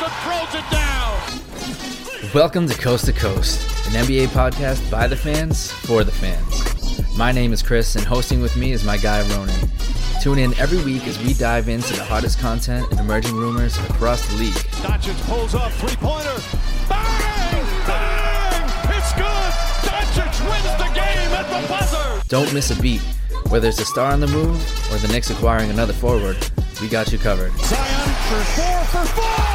Boston throws it down. Welcome to Coast to Coast, an NBA podcast by the fans for the fans. My name is Chris, and hosting with me is my guy Ronan. Tune in every week as we dive into the hottest content and emerging rumors across the league. Doncic pulls up three pointer. Bang! Bang! It's good. Doncic wins the game at the buzzer. Don't miss a beat. Whether it's a star on the move or the Knicks acquiring another forward, we got you covered. Zion for four for four.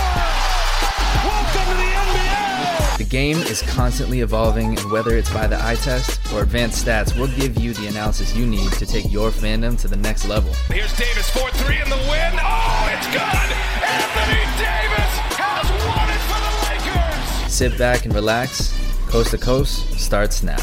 The game is constantly evolving, and whether it's by the eye test or advanced stats, we'll give you the analysis you need to take your fandom to the next level. Here's Davis 4-3 in the win. Oh, it's good. Anthony Davis has won it for the Lakers. Sit back and relax. Coast to Coast starts now.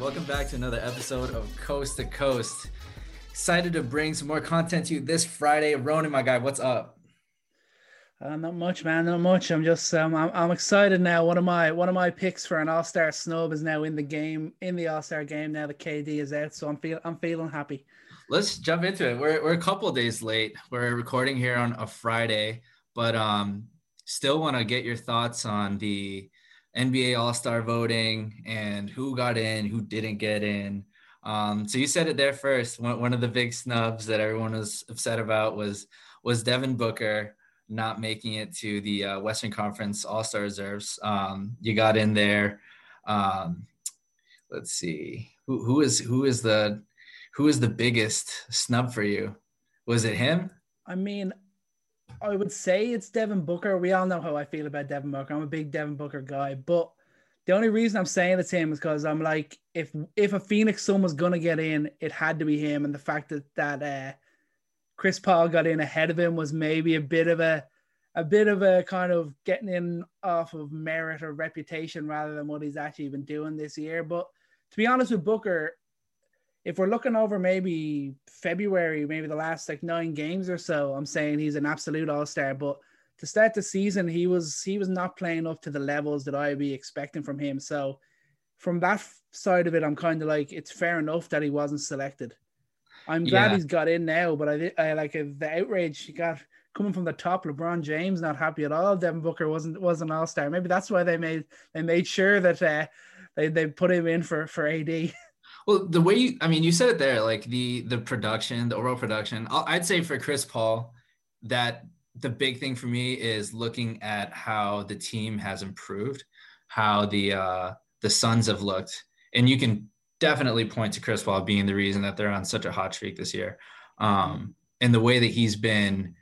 Welcome back to another episode of Coast to Coast. Excited to bring some more content to you this Friday. Ronan, my guy, what's up? Uh, not much, man. Not much. I'm just um, I'm, I'm excited now. One of my one of my picks for an All Star snub is now in the game in the All Star game. Now the KD is out, so I'm feel I'm feeling happy. Let's jump into it. We're we're a couple days late. We're recording here on a Friday, but um, still want to get your thoughts on the NBA All Star voting and who got in, who didn't get in. Um, so you said it there first. One, one of the big snubs that everyone was upset about was was Devin Booker not making it to the uh, Western Conference All Star reserves. Um, you got in there. Um, let's see who who is who is the who is the biggest snub for you? Was it him? I mean, I would say it's Devin Booker. We all know how I feel about Devin Booker. I'm a big Devin Booker guy, but the only reason I'm saying it's him is because I'm like, if if a Phoenix Sun was gonna get in, it had to be him. And the fact that that uh, Chris Paul got in ahead of him was maybe a bit of a a bit of a kind of getting in off of merit or reputation rather than what he's actually been doing this year. But to be honest with Booker, if we're looking over maybe February, maybe the last like nine games or so, I'm saying he's an absolute all star. But to start the season, he was he was not playing up to the levels that I'd be expecting from him. So from that side of it, I'm kind of like it's fair enough that he wasn't selected. I'm glad Yeah. he's got in now, but I, I like uh, the outrage he got coming from the top. LeBron James not happy at all. Devin Booker wasn't was an all star. Maybe that's why they made they made sure that uh, they they put him in for for AD. Well, the way you, I mean, you said it there, like the the production, the overall production. I'd say for Chris Paul, that the big thing for me is looking at how the team has improved, how the uh, the Suns have looked, and you can definitely point to Chris Paul being the reason that they're on such a hot streak this year, um, and the way that he's been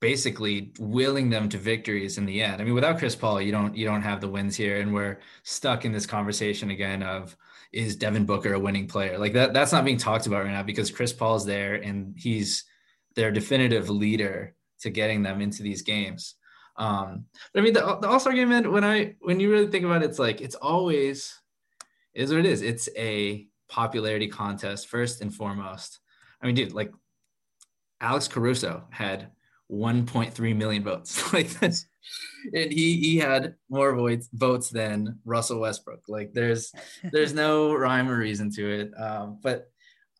basically willing them to victories in the end. I mean, without Chris Paul, you don't you don't have the wins here, and we're stuck in this conversation again of is Devin Booker a winning player? Like that that's not being talked about right now because Chris Paul's there and he's their definitive leader to getting them into these games. Um, but I mean, the, the All Star game, man. When I when you really think about it, it's like it's always is what it is. It's a popularity contest first and foremost. I mean, dude, like Alex Caruso had 1.3 million votes. like that's and he he had more votes votes than Russell Westbrook. Like there's there's no rhyme or reason to it. Um, but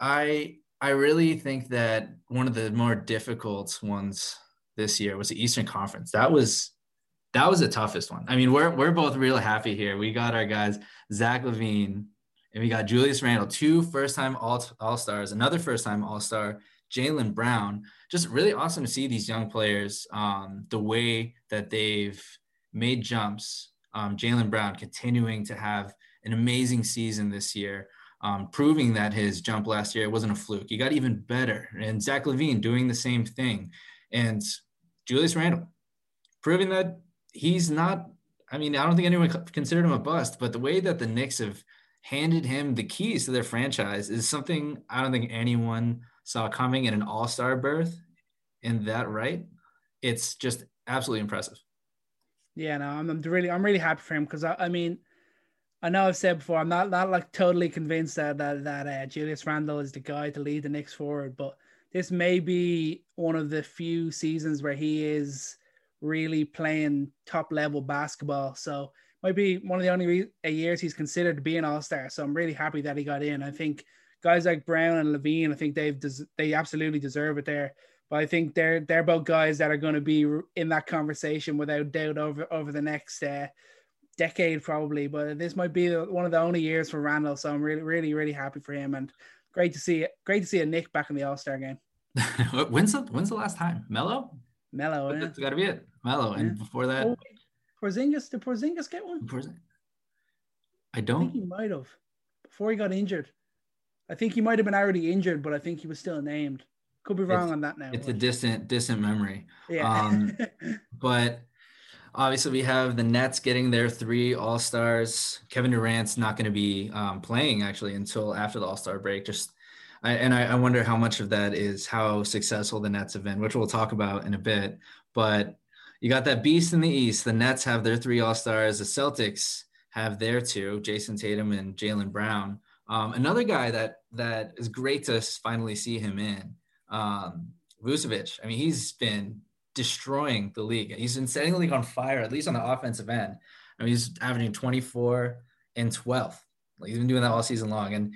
I I really think that one of the more difficult ones this year was the Eastern Conference. That was that was the toughest one. I mean, we're we're both real happy here. We got our guys Zach LaVine and we got Julius Randle, two first time all all stars, another first time all star, Jaylen Brown. Just really awesome to see these young players. Um, the way that they've made jumps. Um, Jaylen Brown continuing to have an amazing season this year, um, proving that his jump last year wasn't a fluke. He got even better. And Zach LaVine doing the same thing. And Julius Randle proving that he's not. I mean, I don't think anyone considered him a bust, but the way that the Knicks have handed him the keys to their franchise is something I don't think anyone saw coming in an all-star berth in that right. It's just absolutely impressive. Yeah, no, I'm, I'm really I'm really happy for him because I, I mean, I know I've said before I'm not not like totally convinced that that that uh, Julius Randle is the guy to lead the Knicks forward, but this may be one of the few seasons where he is really playing top level basketball. So might be one of the only re- years he's considered to be an All Star. So I'm really happy that he got in. I think guys like Brown and LaVine, I think they've des- they absolutely deserve it there. But I think they're they're both guys that are going to be in that conversation without doubt over over the next uh, decade probably. But this might be one of the only years for Randle, so I'm really really really happy for him and great to see great to see a Nick back in the All Star game. when's the when's the last time? Mello? Melo. That's got to be it. Melo, and before that, oh, Porzingis. Did Porzingis get one? Porzingis. I don't. I think he might have before he got injured. I think he might have been already injured, but I think he was still named. Could be wrong it's, on that now. It's a distant, distant memory. Yeah. Um, but obviously, we have the Nets getting their three All Stars. Kevin Durant's not going to be um, playing actually until after the All Star break. Just I, and I, I, wonder how much of that is how successful the Nets have been, which we'll talk about in a bit. But you got that beast in the East. The Nets have their three All Stars. The Celtics have their two, Jayson Tatum and Jaylen Brown. Um, another guy that that is great to finally see him in, um, Vucevic. I mean, he's been destroying the league. He's been setting the league on fire, at least on the offensive end. I mean, he's averaging 24 and 12. Like he's been doing that all season long. And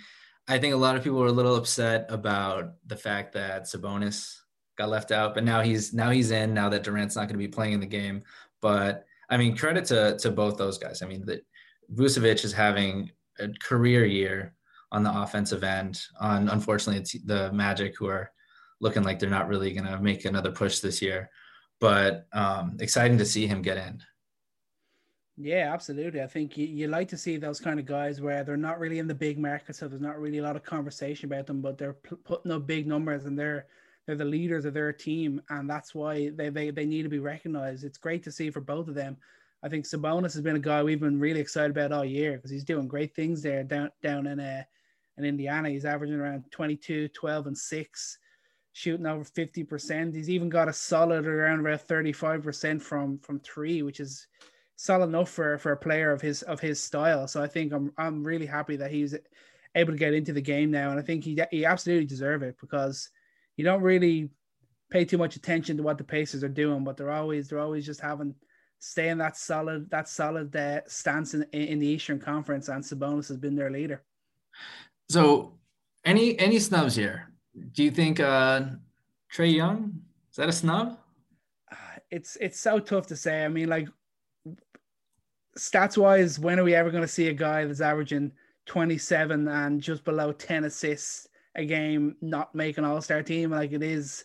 I think a lot of people were a little upset about the fact that Sabonis got left out, but now he's now he's in. Now that Durant's not going to be playing in the game, but I mean, credit to to both those guys. I mean, that Vucevic is having a career year on the offensive end. On unfortunately, it's the Magic who are looking like they're not really going to make another push this year. But um, exciting to see him get in. Yeah, absolutely. I think you, you like to see those kind of guys where they're not really in the big market, so there's not really a lot of conversation about them, but they're p- putting up big numbers and they're they're the leaders of their team, and that's why they, they they need to be recognized. It's great to see for both of them. I think Sabonis has been a guy we've been really excited about all year because he's doing great things there down down in uh, in Indiana. He's averaging around 22, 12, and six, shooting over 50%. He's even got a solid around about 35% from from three, which is solid enough for, for a player of his of his style. So I think I'm I'm really happy that he's able to get into the game now, and I think he he absolutely deserve it because you don't really pay too much attention to what the Pacers are doing, but they're always they're always just having staying that solid that solid uh, stance in, in the Eastern Conference, and Sabonis has been their leader. So, any any snubs here? Do you think uh, Trae Young is that a snub? It's it's so tough to say. I mean, like stats wise, when are we ever going to see a guy that's averaging 27 and just below 10 assists a game not make an all-star team? Like it is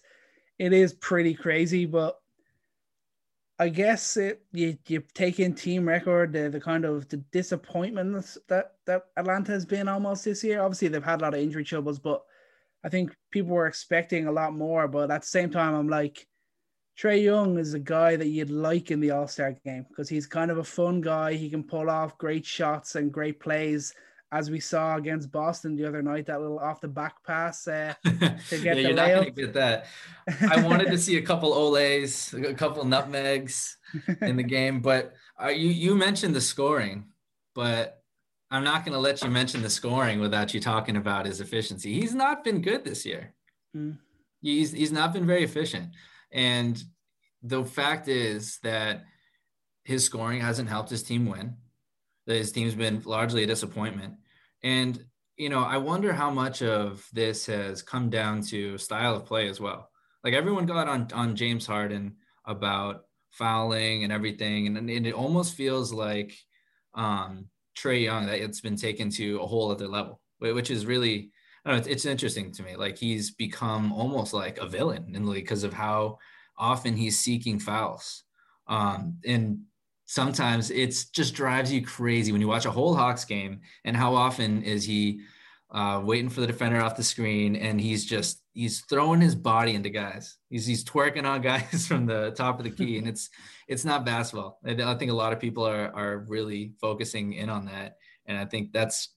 it is pretty crazy, but I guess it you you take in team record the, the kind of the disappointments that that Atlanta has been almost this year. Obviously, they've had a lot of injury troubles, but I think people were expecting a lot more. But at the same time, I'm like, Trae Young is a guy that you'd like in the All Star game because he's kind of a fun guy. He can pull off great shots and great plays as we saw against Boston the other night, that little off the back pass uh, to get yeah, the you're not going to get that. I wanted to see a couple Olays, a couple nutmegs in the game, but uh, you you mentioned the scoring, but I'm not going to let you mention the scoring without you talking about his efficiency. He's not been good this year. Mm. He's he's not been very efficient, and the fact is that his scoring hasn't helped his team win. His team's been largely a disappointment. And, you know, I wonder how much of this has come down to style of play as well. Like everyone got on, on James Harden about fouling and everything. And, and it almost feels like um, Trae Young, that it's been taken to a whole other level, which is really, know, it's, it's interesting to me. Like he's become almost like a villain in the league because of how often he's seeking fouls. Um, and sometimes it's just drives you crazy when you watch a whole Hawks game and how often is he uh, waiting for the defender off the screen and he's just he's throwing his body into guys. He's he's twerking on guys from the top of the key and it's it's not basketball. I think a lot of people are are really focusing in on that and I think that's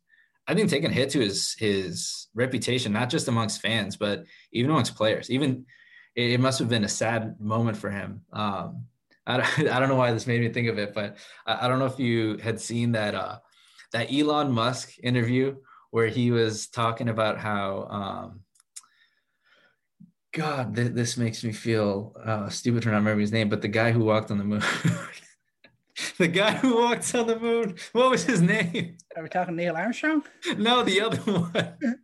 I think taking a hit to his his reputation, not just amongst fans, but even amongst players. Even it, must have been a sad moment for him. Um, I don't, I don't know why this made me think of it, but I, I don't know if you had seen that uh, that Elon Musk interview where he was talking about how um, God, th- this makes me feel uh, stupid for not remembering his name, but the guy who walked on the moon. the guy who walked on the moon. What was his name? Are we talking Neil Armstrong? No, the other one.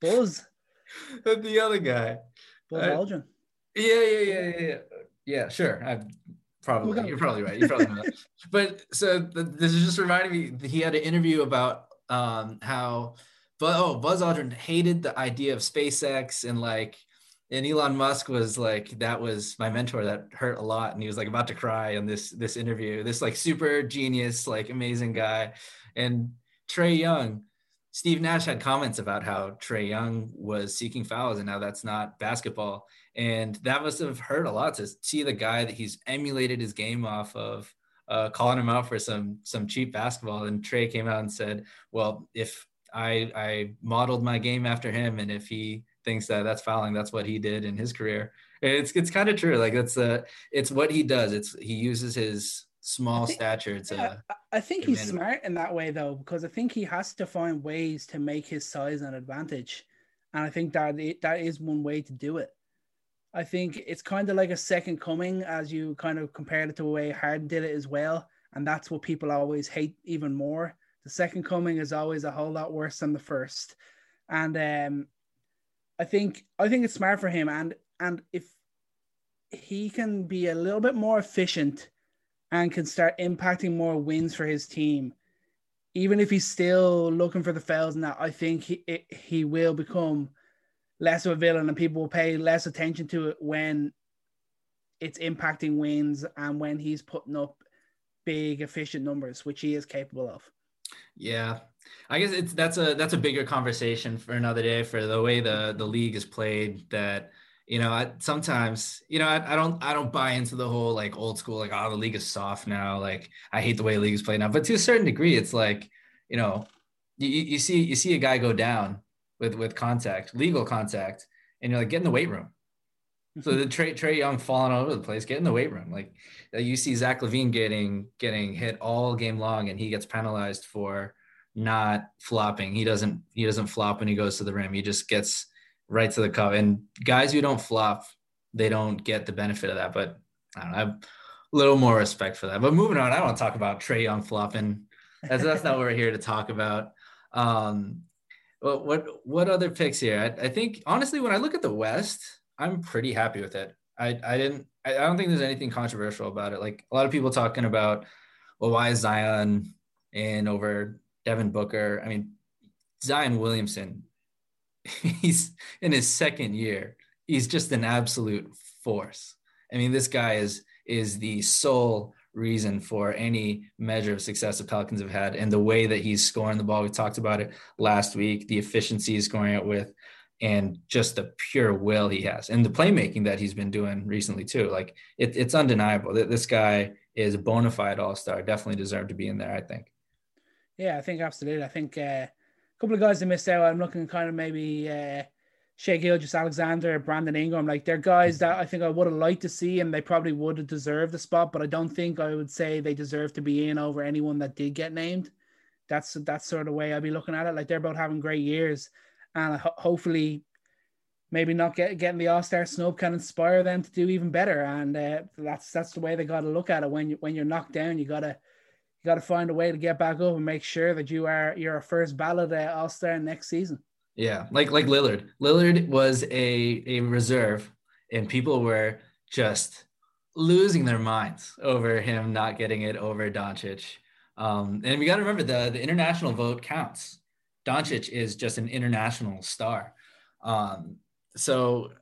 Buzz. the other guy. Buzz Uh, Aldrin. Yeah, yeah, yeah, yeah, yeah. Yeah, sure. I probably you're probably right. You probably that. But so th- this is just reminding me. He had an interview about um how, but oh, Buzz Aldrin hated the idea of SpaceX and like, and Elon Musk was like that was my mentor that hurt a lot, and he was like about to cry in this this interview. This like super genius, like amazing guy, and Trae Young. Steve Nash had comments about how Trae Young was seeking fouls and now that's not basketball and that must have hurt a lot to see the guy that he's emulated his game off of uh, calling him out for some some cheap basketball. And Trae came out and said well if i i modeled my game after him and if he thinks that that's fouling that's what he did in his career. It's it's kind of true. Like that's uh it's what he does. It's he uses his small think- stature to Yeah, I- think he's demand- smart in that way though, because I think he has to find ways to make his size an advantage, and I think that i- that is one way to do it. I think it's kind of like a second coming, as you kind of compared it to the way Harden did it as well, and that's what people always hate even more. The second coming is always a whole lot worse than the first, and um, I think I think it's smart for him, and and if he can be a little bit more efficient and can start impacting more wins for his team. Even if he's still looking for the fouls and that, I think he it, he will become less of a villain and people will pay less attention to it when it's impacting wins and when he's putting up big efficient numbers, which he is capable of. Yeah, I guess it's that's a that's a bigger conversation for another day for the way the the league is played. That you know, I, sometimes you know I, I don't I don't buy into the whole like old school like oh the league is soft now. Like I hate the way the league is played now. But to a certain degree, it's like you know you, you you see you see a guy go down with with contact, legal contact, and you're like get in the weight room. So the Trae Trae Young falling all over the place. Get in the weight room. Like uh, you see Zach LaVine getting getting hit all game long, and he gets penalized for not flopping. He doesn't he doesn't flop when he goes to the rim. He just gets right to the cup. And guys who don't flop, they don't get the benefit of that. But I don't know. I have a little more respect for that. But moving on, I don't want to talk about Trae Young flopping. That's that's not what we're here to talk about. Um, what what what other picks here? I, I think honestly, when I look at the West, I'm pretty happy with it. I I didn't. I, I don't think there's anything controversial about it. Like a lot of people talking about, well, why is Zion in over Devin Booker? I mean, Zion Williamson, he's in his second year. He's just an absolute force. I mean, this guy is is the sole reason for any measure of success the Pelicans have had, and the way that he's scoring the ball. We talked about it last week. The efficiency he's scoring it with, and just the pure will he has, and the playmaking that he's been doing recently too. Like it, it's undeniable that this guy is a bona fide All Star. Definitely deserved to be in there. I think. Yeah, I think absolutely. I think uh, a couple of guys that missed out. I'm looking kind of maybe uh, Shai Gilgeous-Alexander, Brandon Ingram. Like they're guys that I think I would have liked to see, and they probably would have deserved the spot. But I don't think I would say they deserve to be in over anyone that did get named. That's that's sort of way I'd be looking at it. Like they're both having great years, and ho- hopefully, maybe not get, getting the All Star snub can inspire them to do even better. And uh, that's that's the way they got to look at it. When you when you're knocked down, you gotta you got to find a way to get back up and make sure that you are you're a first ballot uh, All Star next season. Yeah, like like Lillard. Lillard was a a reserve, and people were just losing their minds over him not getting it over Doncic. Um, and we got to remember the the international vote counts. Doncic is just an international star. Um, so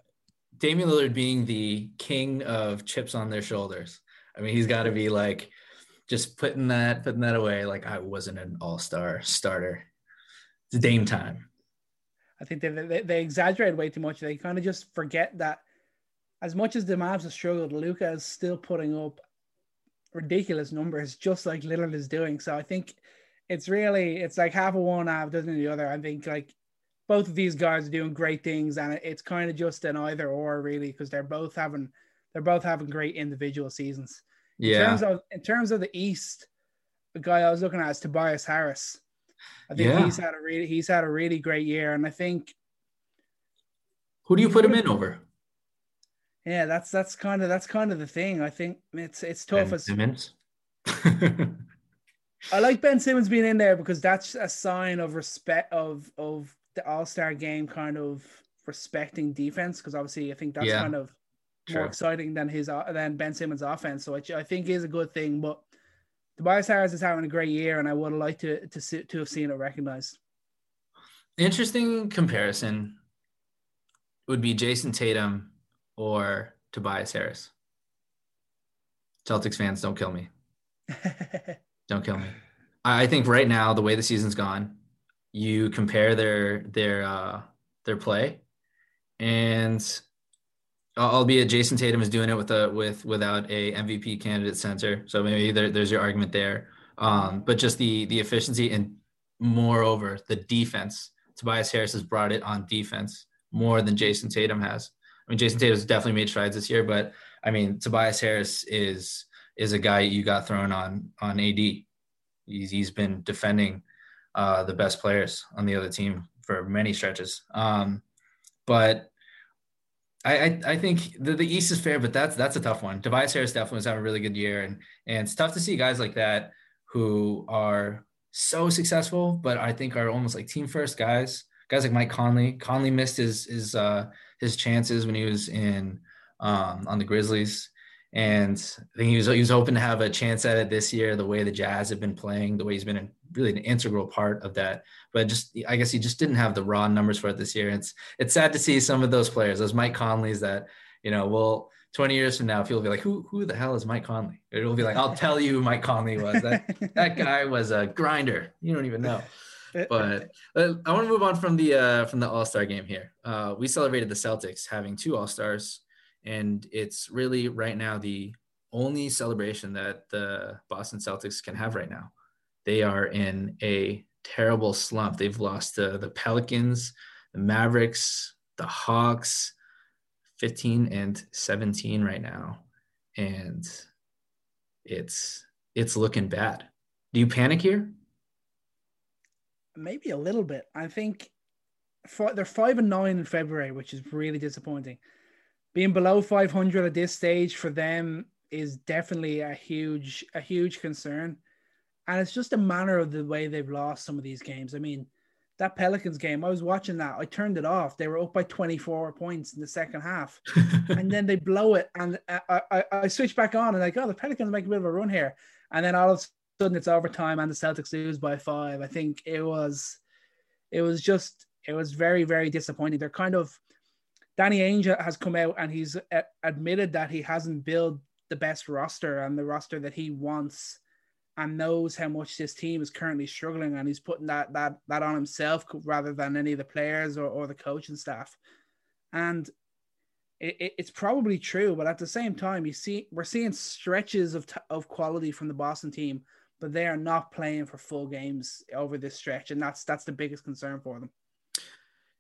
Damian Lillard being the king of chips on their shoulders. I mean, he's got to be like just putting that putting that away. Like I wasn't an all star starter. It's Dame time. I think they, they, they exaggerate way too much. They kind of just forget that as much as the Mavs have struggled, Luka is still putting up ridiculous numbers, just like Lillard is doing. So I think it's really it's like half of one, half doesn't the other. I think like both of these guys are doing great things, and it's kind of just an either or really because they're both having they're both having great individual seasons. In Yeah. terms of in terms of the East, the guy I was looking at is Tobias Harris. I think Yeah. he's had a really he's had a really great year, and I think Who do you put him in over? yeah, that's that's kind of that's kind of the thing. I think it's it's tough. Ben As Simmons. I like Ben Simmons being in there because that's a sign of respect of of the All Star game, kind of respecting defense. Because obviously, I think that's Yeah. kind of True. more exciting than his than Ben Simmons' offense. So I, I think is a good thing. But Tobias Harris is having a great year, and I would have liked to to see, to have seen it recognized. Interesting comparison would be Jayson Tatum or Tobias Harris. Celtics fans, don't kill me. Don't kill me. I I think right now, the way the season's gone, you compare their their uh, their play, and albeit Jayson Tatum is doing it with a with without a MVP candidate center, so maybe there, there's your argument there. Um, but just the the efficiency and moreover the defense. Tobias Harris has brought it on defense more than Jayson Tatum has. I mean, Jayson Tatum's definitely made strides this year, but I mean, Tobias Harris is is a guy you got thrown on on AD. He's he's been defending uh, the best players on the other team for many stretches. Um, but I, I I think the, the East is fair, but that's that's a tough one. Tobias Harris definitely was having a really good year, and and it's tough to see guys like that who are so successful, but I think are almost like team first guys. Guys like Mike Conley. Conley missed his his uh, his chances when he was in um, on the Grizzlies. And I think he was he was hoping to have a chance at it this year. The way the Jazz have been playing, the way he's been really an integral part of that. But just I guess he just didn't have the raw numbers for it this year. It's it's sad to see some of those players, those Mike Conleys, that you know, will 20 years from now, people will be like, who who the hell is Mike Conley? It'll be like, I'll tell you who Mike Conley was. That that guy was a grinder. You don't even know but uh, I want to move on from the uh, from the All Star game here. Uh, we celebrated the Celtics having two All Stars, and it's really right now the only celebration that the Boston Celtics can have right now. They are in a terrible slump. They've lost to the Pelicans, the Mavericks, the Hawks, 15 and 17 right now, and it's it's looking bad. Do you panic here? Maybe a little bit. I think fi- they're five and nine in February, which is really disappointing. Being below 500 at this stage for them is definitely a huge, a huge concern. And it's just a manner of the way they've lost some of these games. I mean, that Pelicans game, I was watching that. I turned it off. They were up by 24 points in the second half. and then they blow it. And I, I, I switch back on and like, oh, the Pelicans make a bit of a run here. And then all of a sudden it's overtime and the Celtics lose by five. I think it was, it was just, it was very, very disappointing. They're kind of, Danny Ainge has come out and he's admitted that he hasn't built the best roster and the roster that he wants and knows how much this team is currently struggling and he's putting that that that on himself rather than any of the players or, or the coaching staff and it, it- it's probably true but at the same time you see we're seeing stretches of, t- of quality from the boston team but they are not playing for full games over this stretch and that's that's the biggest concern for them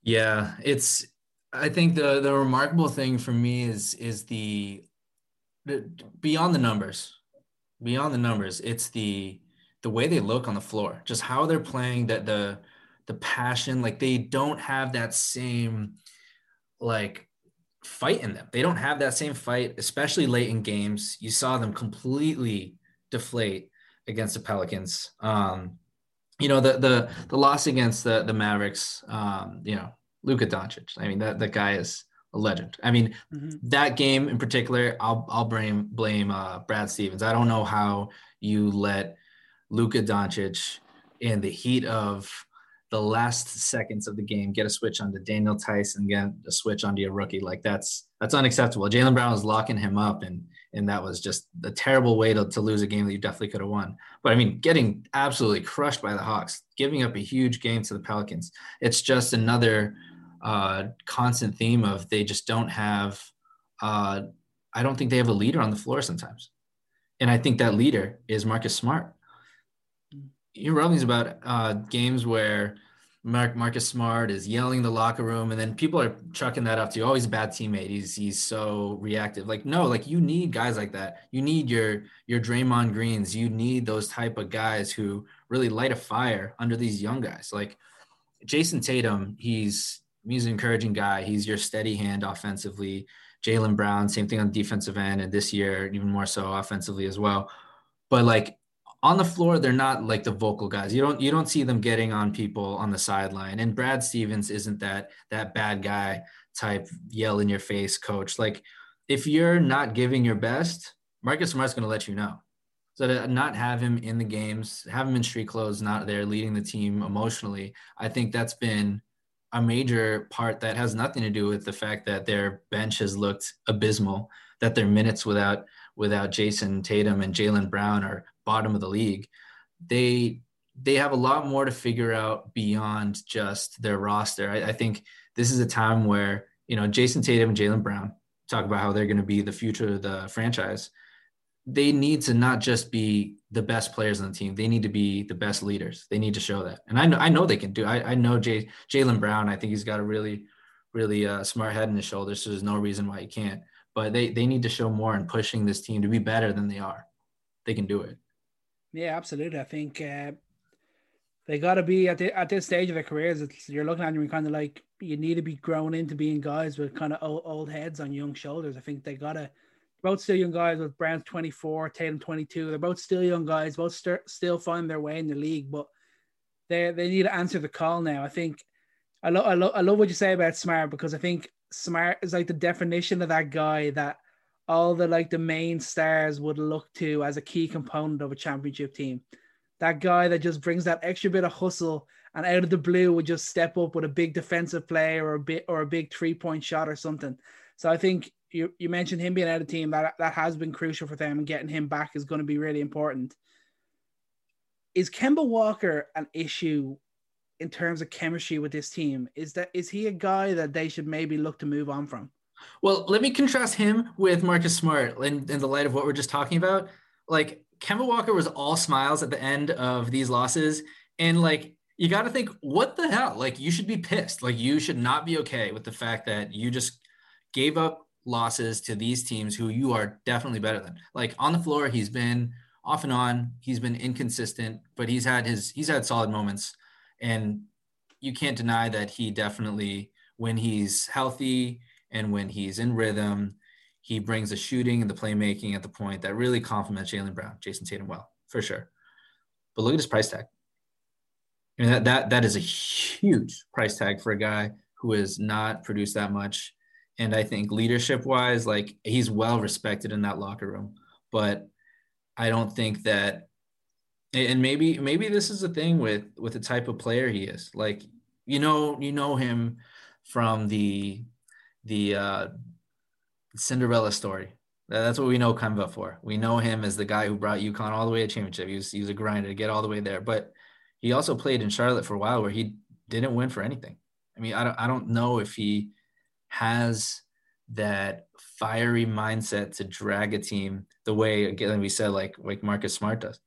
Yeah, it's I think the the remarkable thing for me is is the, the beyond the numbers. Beyond the numbers, it's the the way they look on the floor, just how they're playing that the the passion, like they don't have that same like fight in them. They don't have that same fight, especially late in games. You saw them completely deflate against the Pelicans. Um, you know, the the the loss against the the Mavericks, um, you know, Luka Doncic. I mean, that that guy is a legend. I mean, Mhm. that game in particular, I'll I'll blame blame uh, Brad Stevens. I don't know how you let Luka Doncic in the heat of the last seconds of the game get a switch onto Daniel Theis, get a switch onto your rookie. Like that's that's unacceptable. Jaylen Brown was locking him up, and and that was just a terrible way to, to lose a game that you definitely could have won. But I mean, getting absolutely crushed by the Hawks, giving up a huge game to the Pelicans. It's just another uh, constant theme of they just don't have. Uh, I don't think they have a leader on the floor sometimes, and I think that leader is Marcus Smart. You're rumblings about uh, games where Mark Marcus Smart is yelling in the locker room, and then people are chucking that up to you. Oh, he's a bad teammate. He's he's so reactive. Like no, like you need guys like that. You need your your Draymond Greens. You need those type of guys who really light a fire under these young guys. Like Jayson Tatum, he's he's an encouraging guy. He's your steady hand offensively. Jaylen Brown, same thing on the defensive end, and this year even more so offensively as well. But like on the floor, they're not like the vocal guys. You don't you don't see them getting on people on the sideline. And Brad Stevens isn't that that bad guy type yell in your face coach. Like if you're not giving your best, Marcus Smart's going to let you know. So to not have him in the games, have him in street clothes, not there leading the team emotionally, I think that's been a major part that has nothing to do with the fact that their bench has looked abysmal, that their minutes without without Jayson Tatum and Jaylen Brown are bottom of the league. They they have a lot more to figure out beyond just their roster. I, I think this is a time where you know Jayson Tatum and Jaylen Brown talk about how they're going to be the future of the franchise. They need to not just be the best players on the team; they need to be the best leaders. They need to show that, and I know I know they can do. I, I know Jay Jaylen Brown. I think he's got a really really uh, smart head in his shoulders, so there's no reason why he can't. But they they need to show more in pushing this team to be better than they are. They can do it. Yeah, absolutely. I think uh, they got to be at the, at this stage of their careers. You're looking at them kind of like you need to be grown into being guys with kind of old, old heads on young shoulders. I think they got to both still young guys with Brown's 24, Tatum 22. They're both still young guys, both st- still find their way in the league, but they they need to answer the call now. I think I love I love I love what you say about Smart because I think Smart is like the definition of that guy that all the like the main stars would look to as a key component of a championship team that guy that just brings that extra bit of hustle and out of the blue would just step up with a big defensive play or a bit or a big three point shot or something. So I think you, you mentioned him being out of team that that has been crucial for them and getting him back is going to be really important. Is Kemba Walker an issue in terms of chemistry with this team? Is that is he a guy that they should maybe look to move on from? Well, let me contrast him with Marcus Smart in, in the light of what we're just talking about. Like Kemba Walker was all smiles at the end of these losses. And like, you got to think, what the hell? Like, you should be pissed. Like, you should not be okay with the fact that you just gave up losses to these teams who you are definitely better than. Like, on the floor, he's been off and on, he's been inconsistent, but he's had his, he's had solid moments. And you can't deny that he definitely, when he's healthy and when he's in rhythm, he brings the shooting and the playmaking at the point that really complements Jaylen Brown, Jayson Tatum well, for sure. But look at his price tag. I mean, that, that, that is a huge price tag for a guy who has not produced that much. And I think leadership wise, like he's well respected in that locker room. But I don't think that and maybe maybe this is a thing with with the type of player he is. Like, you know, you know him from the the uh Cinderella story. That's what we know Kemba for. We know him as the guy who brought UConn all the way to championship. He was, he was a grinder to get all the way there. But he also played in Charlotte for a while where he didn't win for anything. I mean, I don't, I don't know if he has that fiery mindset to drag a team the way, again, we said, like, like Marcus Smart does.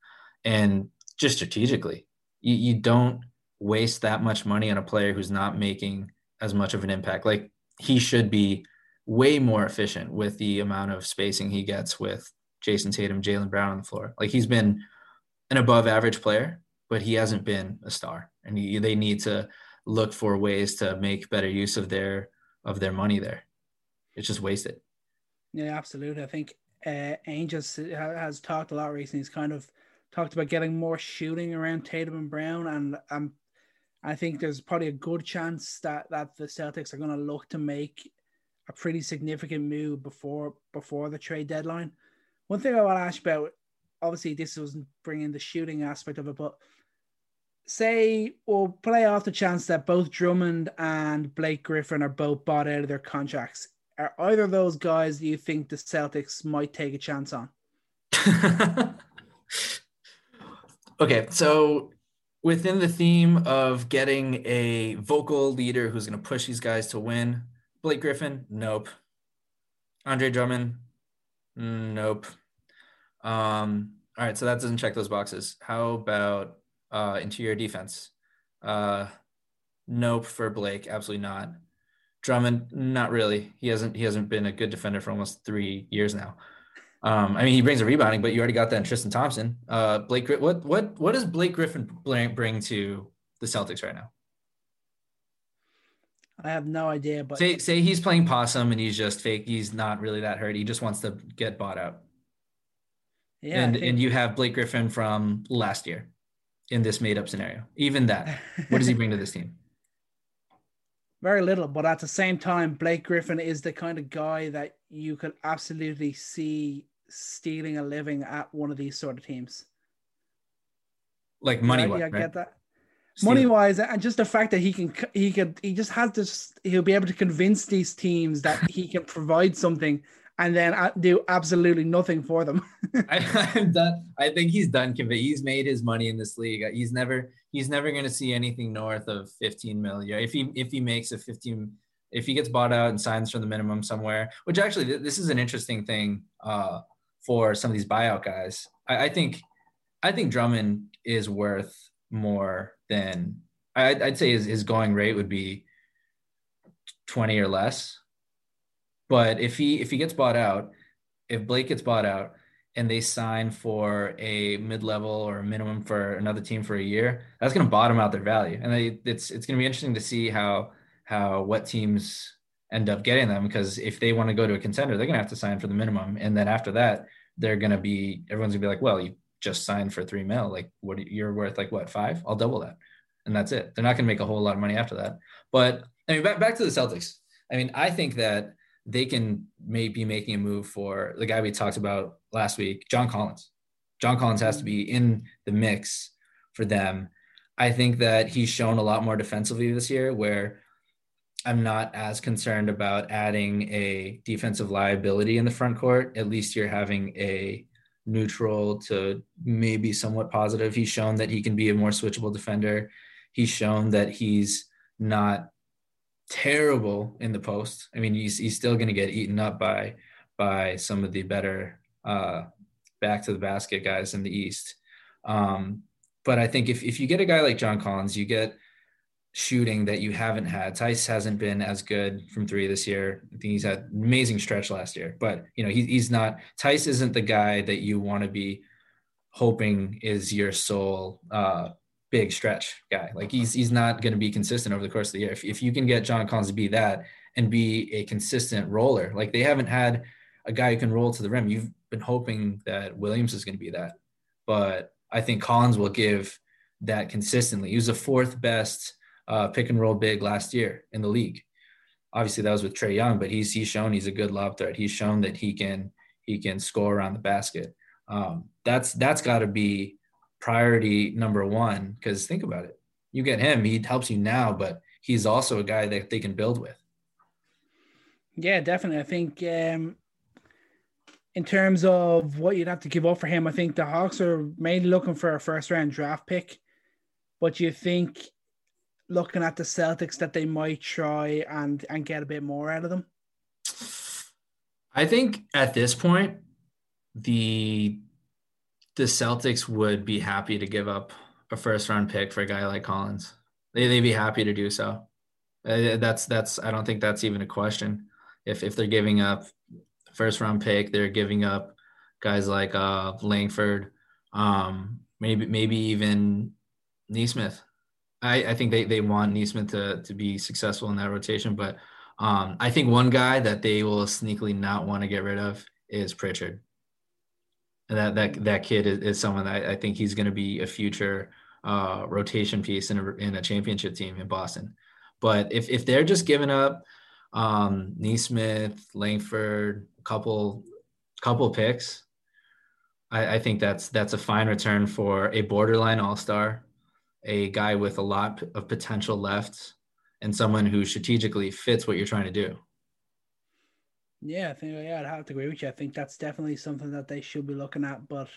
And just strategically, you, you don't waste that much money on a player who's not making as much of an impact. Like, he should be – way more efficient with the amount of spacing he gets with Jayson Tatum, Jaylen Brown on the floor. Like he's been an above average player, but he hasn't been a star. And he, they need to look for ways to make better use of their of their money there. It's just wasted. Yeah, absolutely. I think uh, Ainge's has talked a lot recently. He's kind of talked about getting more shooting around Tatum and Brown, and um, I think there's probably a good chance that that the Celtics are going to look to make a pretty significant move before before the trade deadline. One thing I want to ask about, obviously, this wasn't bringing the shooting aspect of it, but say we'll play off the chance that both Drummond and Blake Griffin are both bought out of their contracts. Are either of those guys you think the Celtics might take a chance on? okay, so within the theme of getting a vocal leader who's going to push these guys to win, Blake Griffin, nope. Andre Drummond, nope. Um, all right, so that doesn't check those boxes. How about uh, interior defense? Uh, nope for Blake, absolutely not. Drummond, not really. He hasn't he hasn't been a good defender for almost three years now. Um, I mean, he brings a rebounding, but you already got that in Tristan Thompson. Uh, Blake, what what what does Blake Griffin bring to the Celtics right now? I have no idea. But say say he's playing possum and he's just fake. He's not really that hurt. He just wants to get bought out. Yeah, and think... and you have Blake Griffin from last year in this made up scenario. Even that, what does he bring to this team? Very little, but at the same time, Blake Griffin is the kind of guy that you could absolutely see stealing a living at one of these sort of teams. Like money wise, I get that. Money wise, and just the fact that he can, he could, he just has this. He'll be able to convince these teams that he can provide something and then do absolutely nothing for them. I, am done. I think he's done. He's made his money in this league. He's never he's never going to see anything north of 15 million. If he if he makes a 15, if he gets bought out and signs for the minimum somewhere, which actually this is an interesting thing uh, for some of these buyout guys. I, I think I think Drummond is worth more than I'd, I'd say his, his going rate would be 20 or less but if he if he gets bought out, if Blake gets bought out and they sign for a mid-level or a minimum for another team for a year, that's going to bottom out their value. And they, it's it's going to be interesting to see how how what teams end up getting them because if they want to go to a contender, they're going to have to sign for the minimum, and then after that, they're going to be everyone's going to be like, well, you just signed for three mil, like what you're worth, like what five? I'll double that, and that's it. They're not going to make a whole lot of money after that. But I mean, back back to the Celtics. I mean, I think that they can maybe be making a move for the guy we talked about last week, John Collins. John Collins has to be in the mix for them. I think that he's shown a lot more defensively this year where I'm not as concerned about adding a defensive liability in the front court. At least you're having a neutral to maybe somewhat positive. He's shown that he can be a more switchable defender. He's shown that he's not terrible in the post. I mean, he's he's still going to get eaten up by by some of the better uh, back to the basket guys in the East. Um, but I think if if you get a guy like John Collins, you get shooting that you haven't had. Theis hasn't been as good from three this year. I think he's had amazing stretch last year, but you know he, he's not. Theis isn't the guy that you want to be hoping is your sole uh, big stretch guy. Like he's he's not going to be consistent over the course of the year. If, if you can get John Collins to be that and be a consistent roller, like they haven't had a guy who can roll to the rim. You've been hoping that Williams is going to be that, but I think Collins will give that consistently. He was the fourth best uh, pick and roll big last year in the league. Obviously, that was with Trae Young, but he's he's shown he's a good lob threat. He's shown that he can he can score around the basket. Um, that's that's got to be priority number one because think about it. You get him he helps you now but he's also a guy that they can build with. Yeah definitely. I think um in terms of what you'd have to give up for him i think the hawks are mainly looking for a first round draft pick. But you think looking at the celtics that they might try and and get a bit more out of them? I think at this point the the Celtics would be happy to give up a first round pick for a guy like Collins. They they'd be happy to do so. Uh, that's that's I don't think that's even a question. If if they're giving up first round pick, they're giving up guys like uh Langford, um, maybe maybe even Nesmith. I, I think they, they want Nesmith to to be successful in that rotation, but um, I think one guy that they will sneakily not want to get rid of is Pritchard that that that kid is, is someone that I, I think he's going to be a future uh, rotation piece in a, in a championship team in Boston. But if if they're just giving up um, Nesmith, Langford, a couple couple picks, I, I think that's that's a fine return for a borderline All Star, a guy with a lot of potential left, and someone who strategically fits what you're trying to do. Yeah, I think yeah, I'd have to agree with you. I think that's definitely something that they should be looking at, but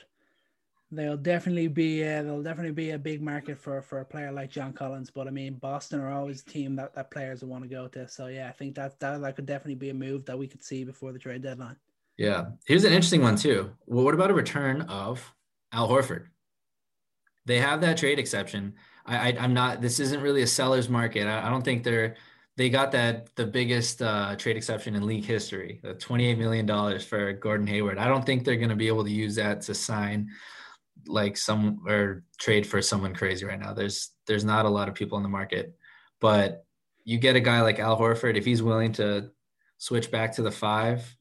they'll definitely be uh, there'll definitely be a big market for for a player like John Collins. But I mean, Boston are always a team that, that players want to go to. So yeah, I think that, that that could definitely be a move that we could see before the trade deadline. Yeah, here's an interesting one too. Well, what about a return of Al Horford? They have that trade exception. I, I am not. This isn't really a seller's market. I, I don't think they're they got that the biggest uh, trade exception in league history, the $28 million for Gordon Hayward. I don't think they're going to be able to use that to sign like some or trade for someone crazy right now. There's there's not a lot of people in the market, but you get a guy like Al Horford if he's willing to switch back to the five,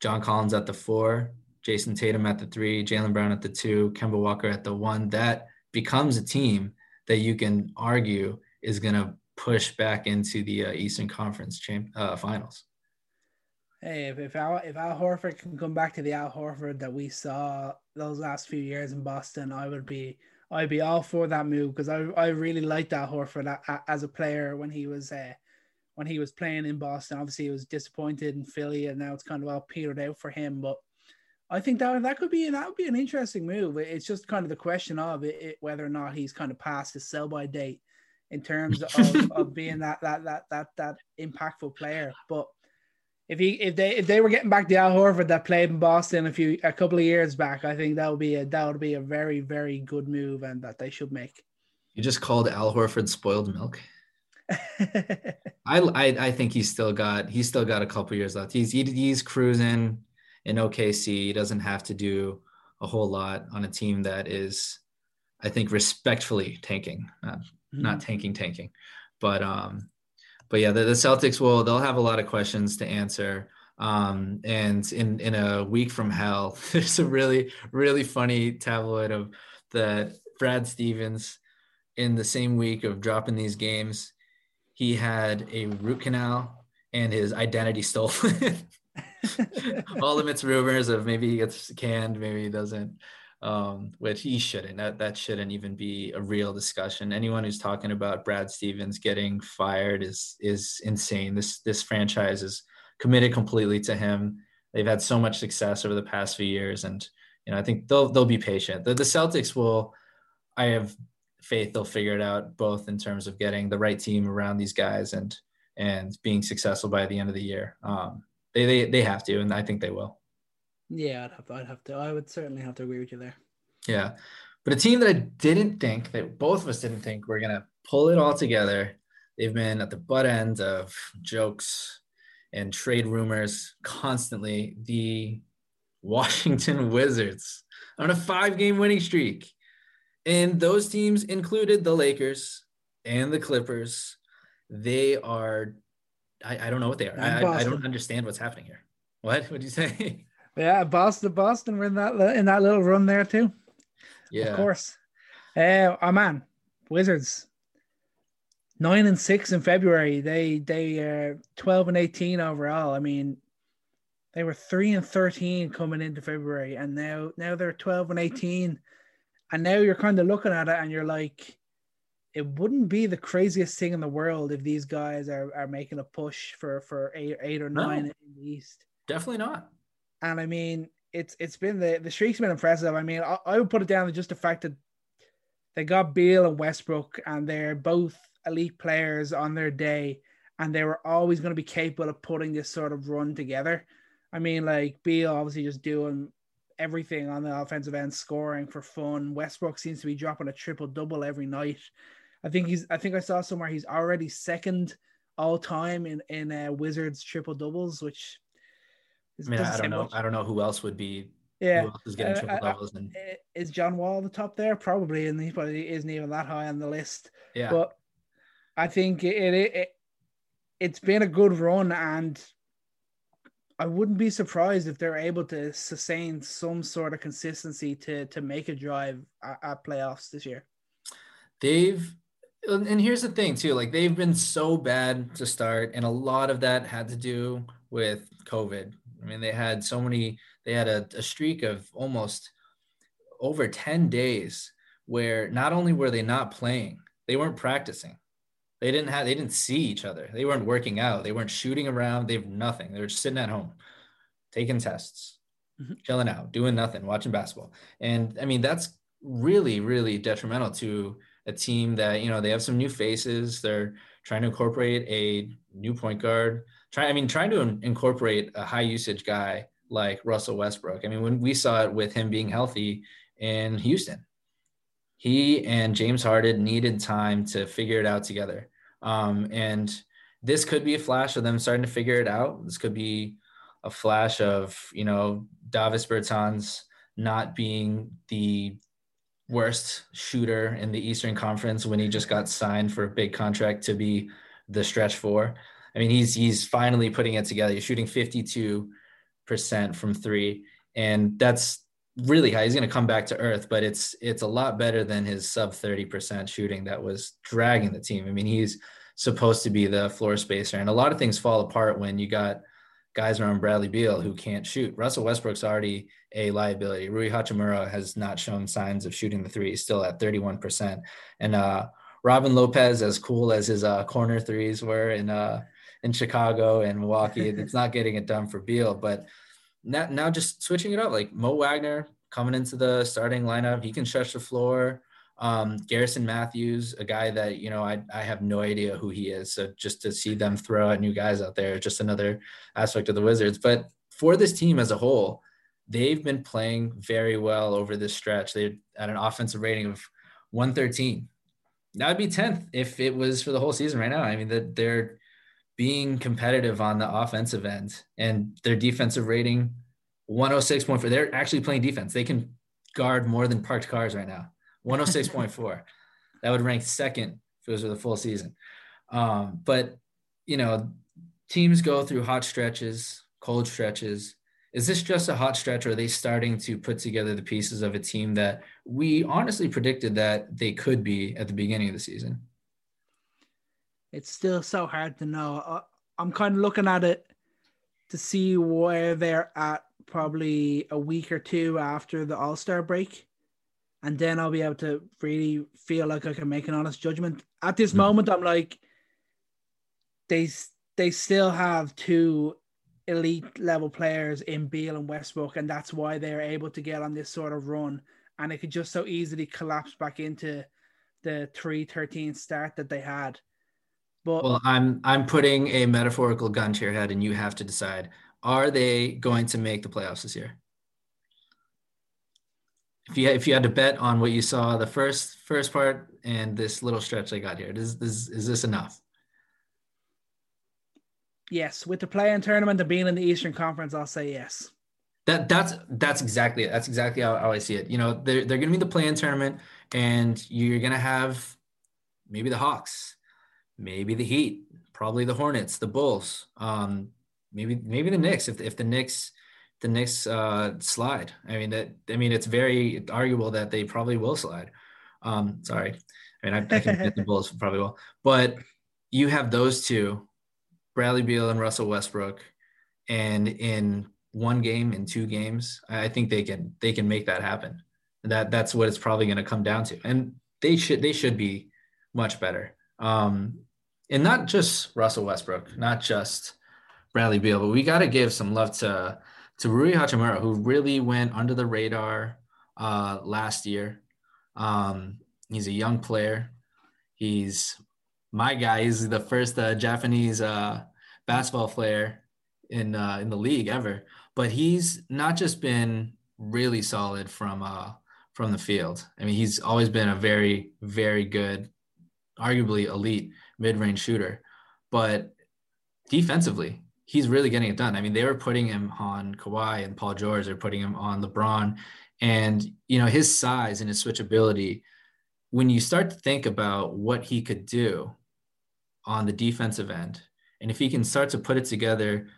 John Collins at the four, Jayson Tatum at the three, Jaylen Brown at the two, Kemba Walker at the one, that becomes a team that you can argue is going to push back into the uh, Eastern Conference champ, uh, finals. Hey, if, if Al if Al Horford can come back to the Al Horford that we saw those last few years in Boston, I would be I'd be all for that move because I I really liked Al Horford as a player when he was uh, when he was playing in Boston. Obviously, he was disappointed in Philly, and now it's kind of all petered out for him. But I think that that could be that would be an interesting move. It's just kind of the question of it, it, whether or not he's kind of past his sell by date in terms of, of being that that that that that impactful player. But if he if they if they were getting back the Al Horford that played in Boston a few a couple of years back, I think that would be a that would be a very very good move and that they should make. You just called Al Horford spoiled milk. I, I I think he's still got he's still got a couple years left. He's he, he's cruising in OKC. He doesn't have to do a whole lot on a team that is, I think, respectfully tanking, not mm-hmm. not tanking tanking, but um but yeah, the, the Celtics will they'll have a lot of questions to answer. Um, and in in a week from hell, there's a really really funny tabloid of that Brad Stevens in the same week of dropping these games, he had a root canal and his identity stolen. All limits rumors of maybe he gets canned, maybe he doesn't um, which he shouldn't. That that shouldn't even be a real discussion. Anyone who's talking about Brad Stevens getting fired is is insane. This this franchise is committed completely to him. They've had so much success over the past few years, and you know I think they'll they'll be patient. The, the Celtics will. I have faith they'll figure it out both in terms of getting the right team around these guys and and being successful by the end of the year. Um, they, they they have to, and I think they will. Yeah, I'd have to. I'd have to. I would certainly have to agree with you there. Yeah, but a team that I didn't think that both of us didn't think we're gonna pull it all together. They've been at the butt end of jokes and trade rumors constantly. The Washington Wizards on a five-game winning streak, and those teams included the Lakers and the Clippers. They are. I, I don't know what they are. I, I, don't understand what's happening here. What? would you say? Yeah, Boston, Boston were in that in that little run there too. Yeah, of course. Uh, oh man, Wizards nine and six in February. They they uh twelve and eighteen overall. I mean, they were three and thirteen coming into February, and now now they're twelve and eighteen, and now you're kind of looking at it and you're like, it wouldn't be the craziest thing in the world if these guys are, are making a push for for eight eight or nine no, in the East. Definitely not. And I mean, it's it's been the the streak's been impressive. I mean, I, I would put it down to just the fact that they got Beal and Westbrook, and they're both elite players on their day, and they were always going to be capable of putting this sort of run together. I mean, like Beal obviously just doing everything on the offensive end, scoring for fun. Westbrook seems to be dropping a triple double every night. I think he's. I think I saw somewhere he's already second all time in in uh, Wizards triple doubles, which I mean, I don't know. Much. I don't know who else would be. Yeah, is getting triple doubles? And is John Wall the top there? Probably, and he probably isn't even that high on the list. Yeah, but I think it, it, it it's been a good run, and I wouldn't be surprised if they're able to sustain some sort of consistency to to make a drive at, at playoffs this year. They've and here's the thing too like they've been so bad to start and a lot of that had to do with covid I mean, they had so many, they had a, a streak of almost over 10 days where not only were they not playing, they weren't practicing. They didn't have, they didn't see each other. They weren't working out. They weren't shooting around. They've nothing. They were sitting at home, taking tests, mm-hmm. chilling out, doing nothing, watching basketball. And I mean, that's really, really detrimental to a team that, you know, they have some new faces. They're trying to incorporate a new point guard try I mean trying to incorporate a high usage guy like Russell Westbrook. I mean when we saw it with him being healthy in Houston, he and James Harden needed time to figure it out together. Um, and this could be a flash of them starting to figure it out. This could be a flash of you know Davis Bertans not being the worst shooter in the Eastern Conference when he just got signed for a big contract to be the stretch four. I mean, he's he's finally putting it together. He's shooting 52% from three. and that's really high. He's going to come back to earth, but it's it's a lot better than his sub 30% shooting that was dragging the team. I mean, he's supposed to be the floor spacer, and a lot of things fall apart when you got guys around Bradley Beal who can't shoot. Russell Westbrook's already a liability. Rui Hachimura has not shown signs of shooting the three. He's still at 31%. And uh, Robin Lopez, as cool as his uh, corner threes were in uh, in Chicago and Milwaukee, it's not getting it done for Beal. But now, now just switching it up, like Mo Wagner coming into the starting lineup, he can stretch the floor. Um, Garrison Matthews, a guy that you know I I have no idea who he is. So just to see them throw out new guys out there, just another aspect of the Wizards. But for this team as a whole, they've been playing very well over this stretch. They're at an offensive rating of 113. That would be 10th if it was for the whole season right now. I mean that they're being competitive on the offensive end and their defensive rating 106.4. They're actually playing defense. They can guard more than parked cars right now. 106.4. that would rank second if it was for the full season. Um, but you know, teams go through hot stretches, cold stretches. Is this just a hot stretch, or are they starting to put together the pieces of a team that we honestly predicted that they could be at the beginning of the season? It's still so hard to know. I'm kind of looking at it to see where they're at probably a week or two after the All Star break and then I'll be able to really feel like I can make an honest judgment. At this mm moment, I'm like, they they still have two elite level players in Beal and Westbrook, and that's why they're able to get on this sort of run. And it could just so easily collapse back into the 313 start that they had. But well, I'm I'm putting a metaphorical gun to your head, and you have to decide: Are they going to make the playoffs this year? if you if you had to bet on what you saw the first first part and this little stretch they got here, is this is this enough? Yes, with the play-in tournament and being in the Eastern Conference, I'll say yes. That that's that's exactly it. That's exactly how, how I see it. You know, they're they're gonna be the play-in tournament, and you're gonna have maybe the Hawks, maybe the Heat, probably the Hornets, the Bulls, um, maybe maybe the Knicks. If if the Knicks the Knicks uh, slide. I mean that. I mean it's very arguable that they probably will slide. Um, sorry, I mean I, I can get the Bulls probably will, but you have those two, Bradley Beal and Russell Westbrook, and in one game in two games, I think they can they can make that happen. That that's what it's probably going to come down to, and they should they should be much better. Um, and not just Russell Westbrook, not just Bradley Beal, but we got to give some love to to Rui Hachimura, who really went under the radar uh, last year. Um, he's a young player. He's my guy. He's the first uh, Japanese uh, basketball player in uh, in the league ever. But he's not just been really solid from uh, from the field. I mean, he's always been a very very good, arguably elite mid range shooter. But defensively, he's really getting it done. I mean, they were putting him on Kawhi and Paul George. They're putting him on LeBron, and you know his size and his switchability. When you start to think about what he could do on the defensive end, and if he can start to put it together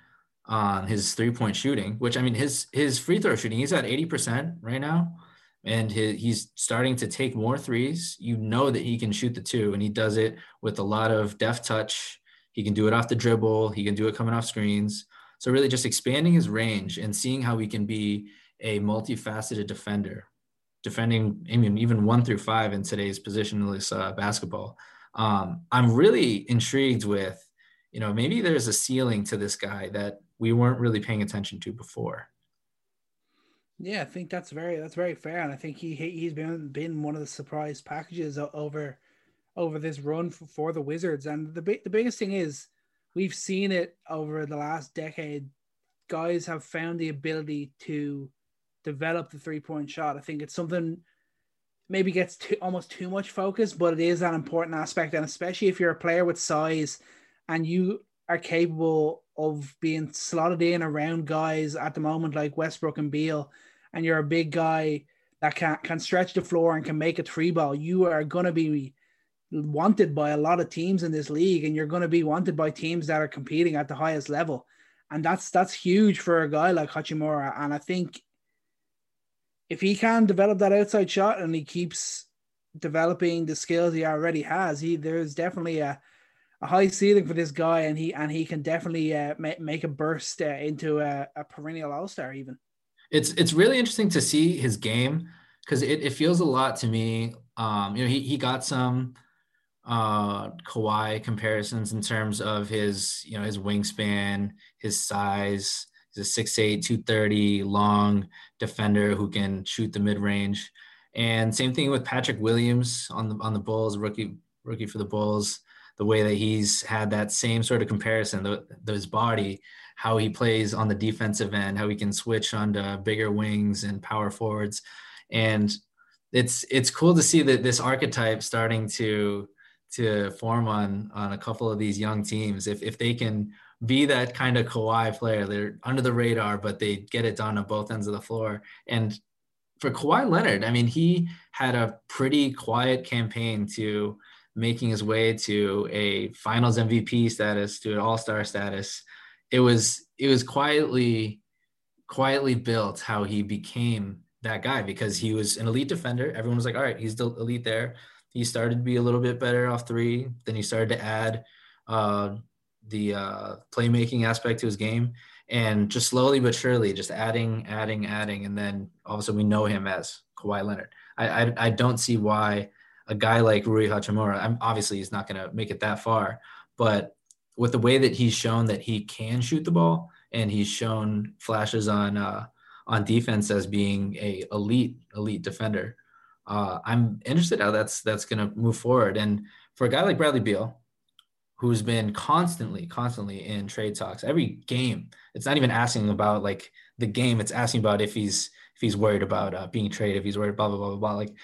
on his three point shooting, which I mean his his free throw shooting, he's at eighty percent right now, and he's starting to take more threes. You know that he can shoot the two, and he does it with a lot of deft touch he can do it off the dribble. He can do it coming off screens. So really just expanding his range and seeing how he can be a multifaceted defender, defending I mean, even one through five in today's positionless uh, basketball. Um, I'm really intrigued with, you know, maybe there's a ceiling to this guy that we weren't really paying attention to before. Yeah, I think that's very that's very fair, and I think he he's been been one of the surprise packages over over this run for, for the Wizards. And the big the biggest thing is we've seen it over the last decade. Guys have found the ability to develop the three point shot. I think it's something maybe gets too, almost too much focus, but it is an important aspect. And especially if you're a player with size and you are capable of being slotted in around guys at the moment like Westbrook and Beal, and you're a big guy that can can stretch the floor and can make a three ball, you are gonna be wanted by a lot of teams in this league, and you're going to be wanted by teams that are competing at the highest level, and that's that's huge for a guy like Hachimura. And I think if he can develop that outside shot and he keeps developing the skills he already has, he there's definitely a, a high ceiling for this guy, and he and he can definitely uh, make, make a burst uh, into a, a perennial all star even. It's it's really interesting to see his game because it, it feels a lot to me. Um, you know, he he got some uh Kawhi comparisons in terms of his you know his wingspan, his size. He's a 6'8", 230 long defender who can shoot the mid range. And same thing with Patrick Williams on the on the Bulls, rookie rookie for the Bulls. The way that he's had that same sort of comparison, the, his body, how he plays on the defensive end, how he can switch onto bigger wings and power forwards, and it's it's cool to see that this archetype starting to to form on on a couple of these young teams. If if they can be that kind of Kawhi player, they're under the radar, but they get it done on both ends of the floor. And for Kawhi Leonard, I mean, he had a pretty quiet campaign to making his way to a finals MVP status, to an all-star status. It was it was quietly quietly built how he became that guy because he was an elite defender. Everyone was like, all right, he's the elite there. He started to be a little bit better off three. Then he started to add uh, the uh, playmaking aspect to his game and just slowly but surely just adding adding adding and then all of a sudden we know him as Kawhi Leonard I, I, I don't see why a guy like Rui Hachimura I'm obviously he's not going to make it that far but with the way that he's shown that he can shoot the ball and he's shown flashes on uh, on defense as being a elite elite defender uh, I'm interested how that's that's going to move forward and for a guy like Bradley Beal who's been constantly, constantly in trade talks. Every game, it's not even asking about like the game. It's asking about if he's if he's worried about uh, being traded, if he's worried, blah blah blah blah blah. Like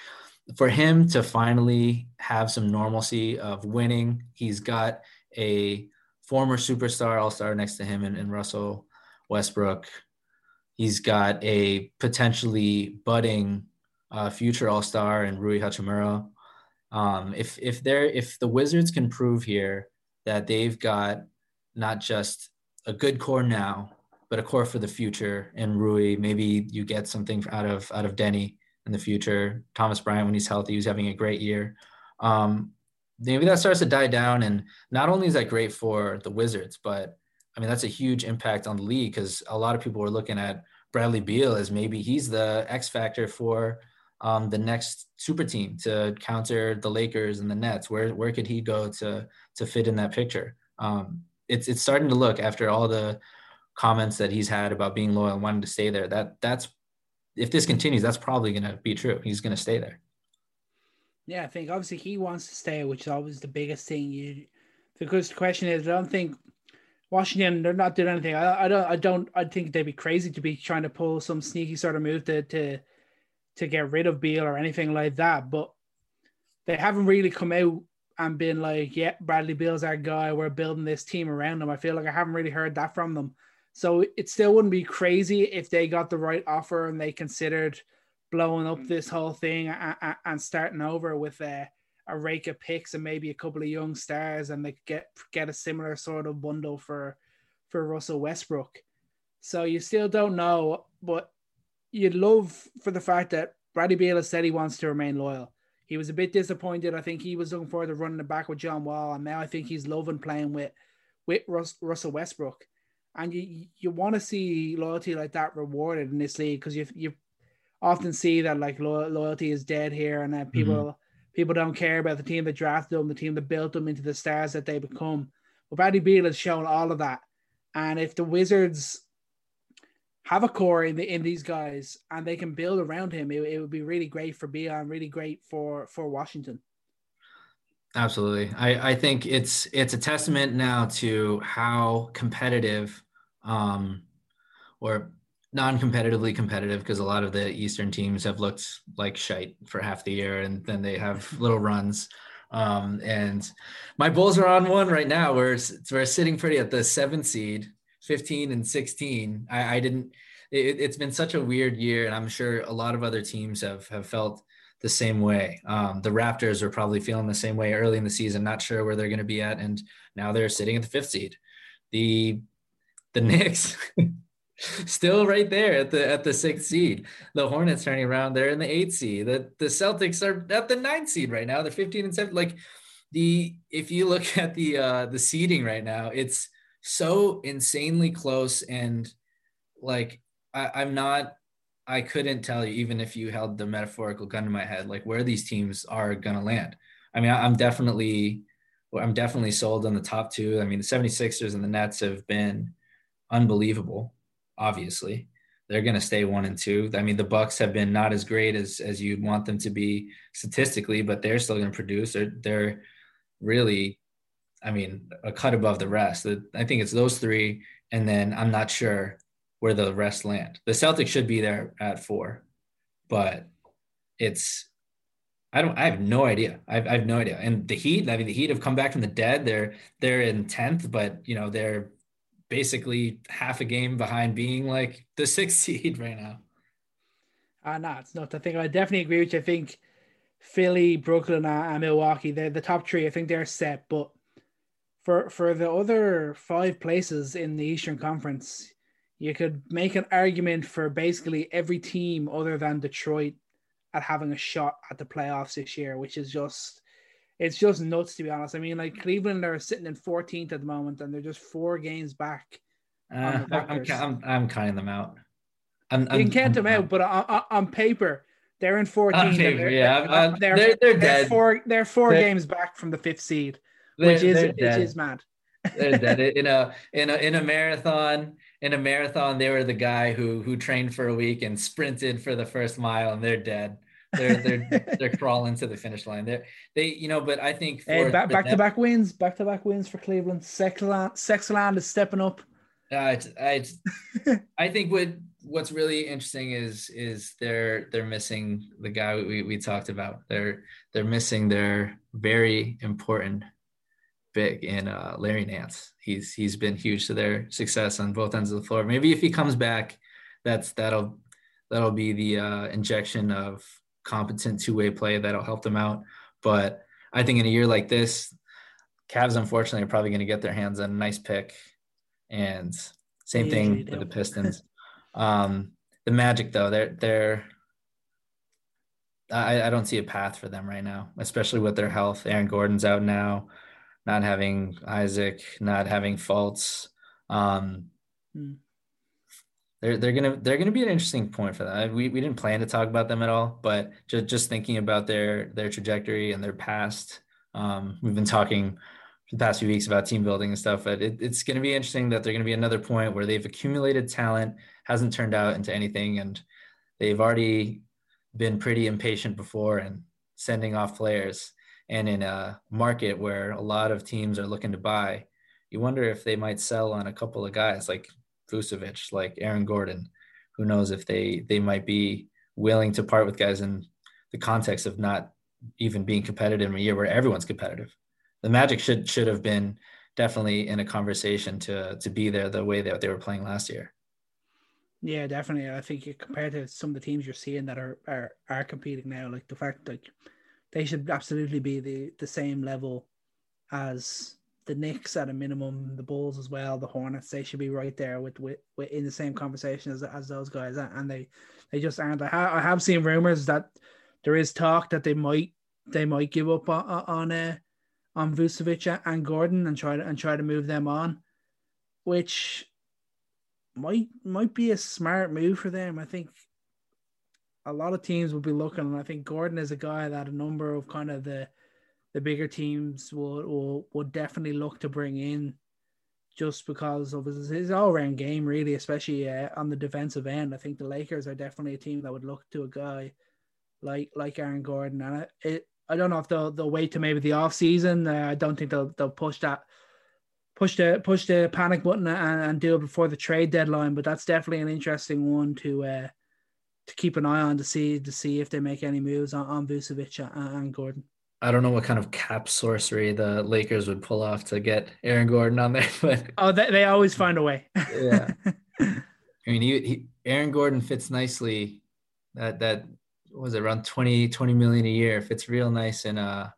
for him to finally have some normalcy of winning, he's got a former superstar all star next to him in, in Russell Westbrook. He's got a potentially budding uh, future all star in Rui Hachimura. Um, if if they're if the Wizards can prove here that they've got not just a good core now, but a core for the future. And Rui, maybe you get something out of out of Deni in the future. Thomas Bryant, when he's healthy, he's having a great year. Um, maybe that starts to die down. And not only is that great for the Wizards, but I mean that's a huge impact on the league because a lot of people were looking at Bradley Beal as maybe he's the X factor for um, the next super team to counter the Lakers and the Nets? Where where could he go to to fit in that picture? Um, it's it's starting to look after all the comments that he's had about being loyal and wanting to stay there. That that's if this continues, that's probably going to be true. He's going to stay there. Yeah, I think obviously he wants to stay, which is always the biggest thing. You because the question is, I don't think Washington they're not doing anything. I, I don't I don't I think they'd be crazy to be trying to pull some sneaky sort of move to to to get rid of Beal or anything like that. But they haven't really come out and been like, yeah, Bradley Beal's our guy. We're building this team around him. I feel like I haven't really heard that from them. So it still wouldn't be crazy if they got the right offer and they considered blowing up this mm. whole thing and, and starting over with a, a rake of picks and maybe a couple of young stars and they get get a similar sort of bundle for for Russell Westbrook. So you still don't know, but you'd love for the fact that Bradley Beal has said he wants to remain loyal. He was a bit disappointed. I think he was looking forward to running it back with John Wall, and now I think he's loving playing with with Rus- Russell Westbrook. And you you want to see loyalty like that rewarded in this league because you you often see that like lo- loyalty is dead here, and that people mm-hmm. people don't care about the team that drafted them, the team that built them into the stars that they become. But Bradley Beal has shown all of that, and if the Wizards have a core in the in these guys and they can build around him, it, it would be really great for Beal and really great for for Washington. Absolutely. I, I think it's it's a testament now to how competitive um or non-competitively competitive because a lot of the eastern teams have looked like shite for half the year and then they have little runs um and my bulls are on one right now we're we're sitting pretty at the seventh seed 15 and 16. I, I didn't. It, has been such a weird year, and I'm sure a lot of other teams have have felt the same way. Um, the Raptors are probably feeling the same way early in the season, not sure where they're going to be at, and now they're sitting at the fifth seed. The the Knicks, still right there at the at the sixth seed. The Hornets turning around, they're in the eighth seed. The the Celtics are at the ninth seed right now. They're 15 and 7. Like the if you look at the uh the seeding right now, it's so insanely close and like I, I'm not I couldn't tell you, even if you held the metaphorical gun to my head, like where these teams are gonna land. I mean, I'm definitely I'm definitely sold on the top two. I mean, the 76ers and the Nets have been unbelievable obviously. They're going to stay one and two. I mean, the Bucks have been not as great as as you'd want them to be statistically, but they're still going to produce. They're they're really, I mean, a cut above the rest. I think it's those three, and then I'm not sure where the rest land. The Celtics should be there at four, but it's I don't I have no idea. I've, I have no idea. And the Heat, I mean, the Heat have come back from the dead. They're they're in tenth, but you know they're basically half a game behind being like the sixth seed right now. Uh, no, it's not. I think I definitely agree with you. I think Philly, Brooklyn, and Milwaukee, they're the top three. I think they're set. But for for the other five places in the Eastern Conference, you could make an argument for basically every team other than Detroit at having a shot at the playoffs this year, which is just it's just nuts to be honest. I mean, like Cleveland are sitting in 14th at the moment, and they're just four games back. Uh, I'm, I'm, I'm counting them out. I'm, you can count them out, but on, on, paper, they're in 14. Paper, they're, yeah, they're, they're, they're, they're dead. Four, they're 4 they're, games back from the fifth seed, which is which is mad. they're dead in a in a in a marathon. In a marathon, they were the guy who who trained for a week and sprinted for the first mile, and they're dead. They're they're they're crawling to the finish line. They they you know, but I think for hey, back back to back wins, back to back wins for Cleveland. Sexland Sexland is stepping up. Uh, I I think what what's really interesting is is they're they're missing the guy we, we talked about. They're they're missing their very important big in uh, Larry Nance. He's he's been huge to their success on both ends of the floor. Maybe if he comes back, that's that'll that'll be the uh, injection of competent two way play that'll help them out. But I think in a year like this, Cavs unfortunately are probably going to get their hands on a nice pick. And same they thing with the Pistons. um, the Magic though, they're they're I, I don't see a path for them right now, especially with their health. Aaron Gordon's out now, not having Isaac, not having Fultz. Um, hmm they're they're gonna they're gonna be an interesting point for that. We we didn't plan to talk about them at all, but just just thinking about their their trajectory and their past. Um, we've been talking for the past few weeks about team building and stuff, but it, it's going to be interesting that they're going to be another point where they've accumulated talent, hasn't turned out into anything, and they've already been pretty impatient before and sending off players. And in a market where a lot of teams are looking to buy, you wonder if they might sell on a couple of guys like Vucevic, like Aaron Gordon. Who knows if they they might be willing to part with guys in the context of not even being competitive in a year where everyone's competitive. The Magic should should have been definitely in a conversation to to be there the way that they were playing last year. Yeah, definitely. I think compared to some of the teams you're seeing that are are, are competing now, like the fact like they should absolutely be the the same level as the Knicks at a minimum, the Bulls as well, the Hornets, they should be right there with, with, with in the same conversation as, as those guys, and they they just aren't. I, ha- I have seen rumors that there is talk that they might they might give up on on, uh, on Vucevic and Gordon and try to and try to move them on, which might might be a smart move for them. I think a lot of teams will be looking, and I think Gordon is a guy that a number of kind of the the bigger teams will will would definitely look to bring in just because of his, his all round game, really, especially uh, on the defensive end. I think the Lakers are definitely a team that would look to a guy like like Aaron Gordon, and it, it I don't know if they'll they'll wait to maybe the off season. Uh, I don't think they'll they'll push that push the push the panic button and, and do it before the trade deadline. But that's definitely an interesting one to uh, to keep an eye on to see to see if they make any moves on, on Vucevic and, and Gordon. I don't know what kind of cap sorcery the Lakers would pull off to get Aaron Gordon on there, but oh, they, they always find a way. yeah, I mean, he, he, Aaron Gordon fits nicely. That that was around 20, 20 million a year. Fits real nice in uh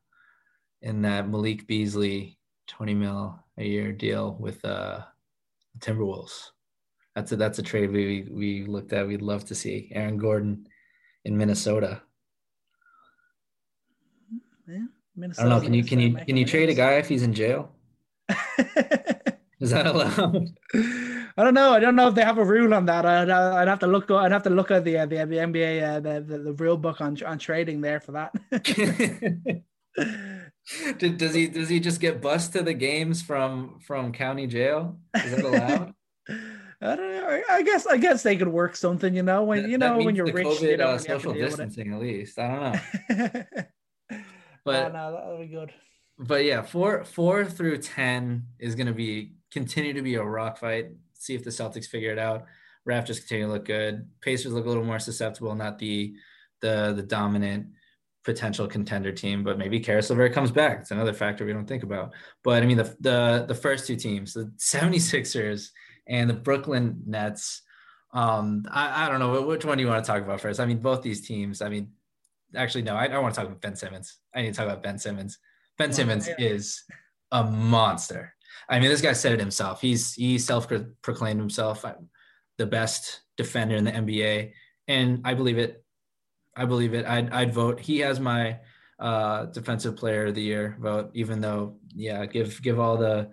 in that Malik Beasley twenty mil a year deal with uh Timberwolves. That's a that's a trade we we looked at. We'd love to see Aaron Gordon in Minnesota. Yeah, I don't know. Can you can you can you trade a guy if he's in jail? Is that allowed? I don't know. I don't know if they have a rule on that. I'd, I'd have to look. I'd have to look at the the, the NBA uh, the, the, the rule book on on trading there for that. does he does he just get bused to the games from from county jail? Is that allowed? I don't know. I guess I guess they could work something. You know when you know when you're rich, COVID, you know, uh, social distancing at least. I don't know. but oh, no, that'll be good. But yeah, four four through ten is going to be continue to be a rock fight. See if the Celtics figure it out. Raptors continue to look good. Pacers look a little more susceptible, not the the the dominant potential contender team, but maybe Caris LeVert comes back. It's another factor we don't think about. But I mean, the the the first two teams, the 76ers and the Brooklyn Nets. Um, I, I don't know which one do you want to talk about first. I mean, both these teams. I mean, actually, no, I, I want to talk about Ben Simmons. I need to talk about Ben Simmons. Ben Simmons is a monster. I mean, this guy said it himself. He's he self-proclaimed himself uh, the best defender in the NBA, and I believe it. I believe it. I'd I'd vote. He has my uh, defensive player of the year vote, even though yeah, give give all the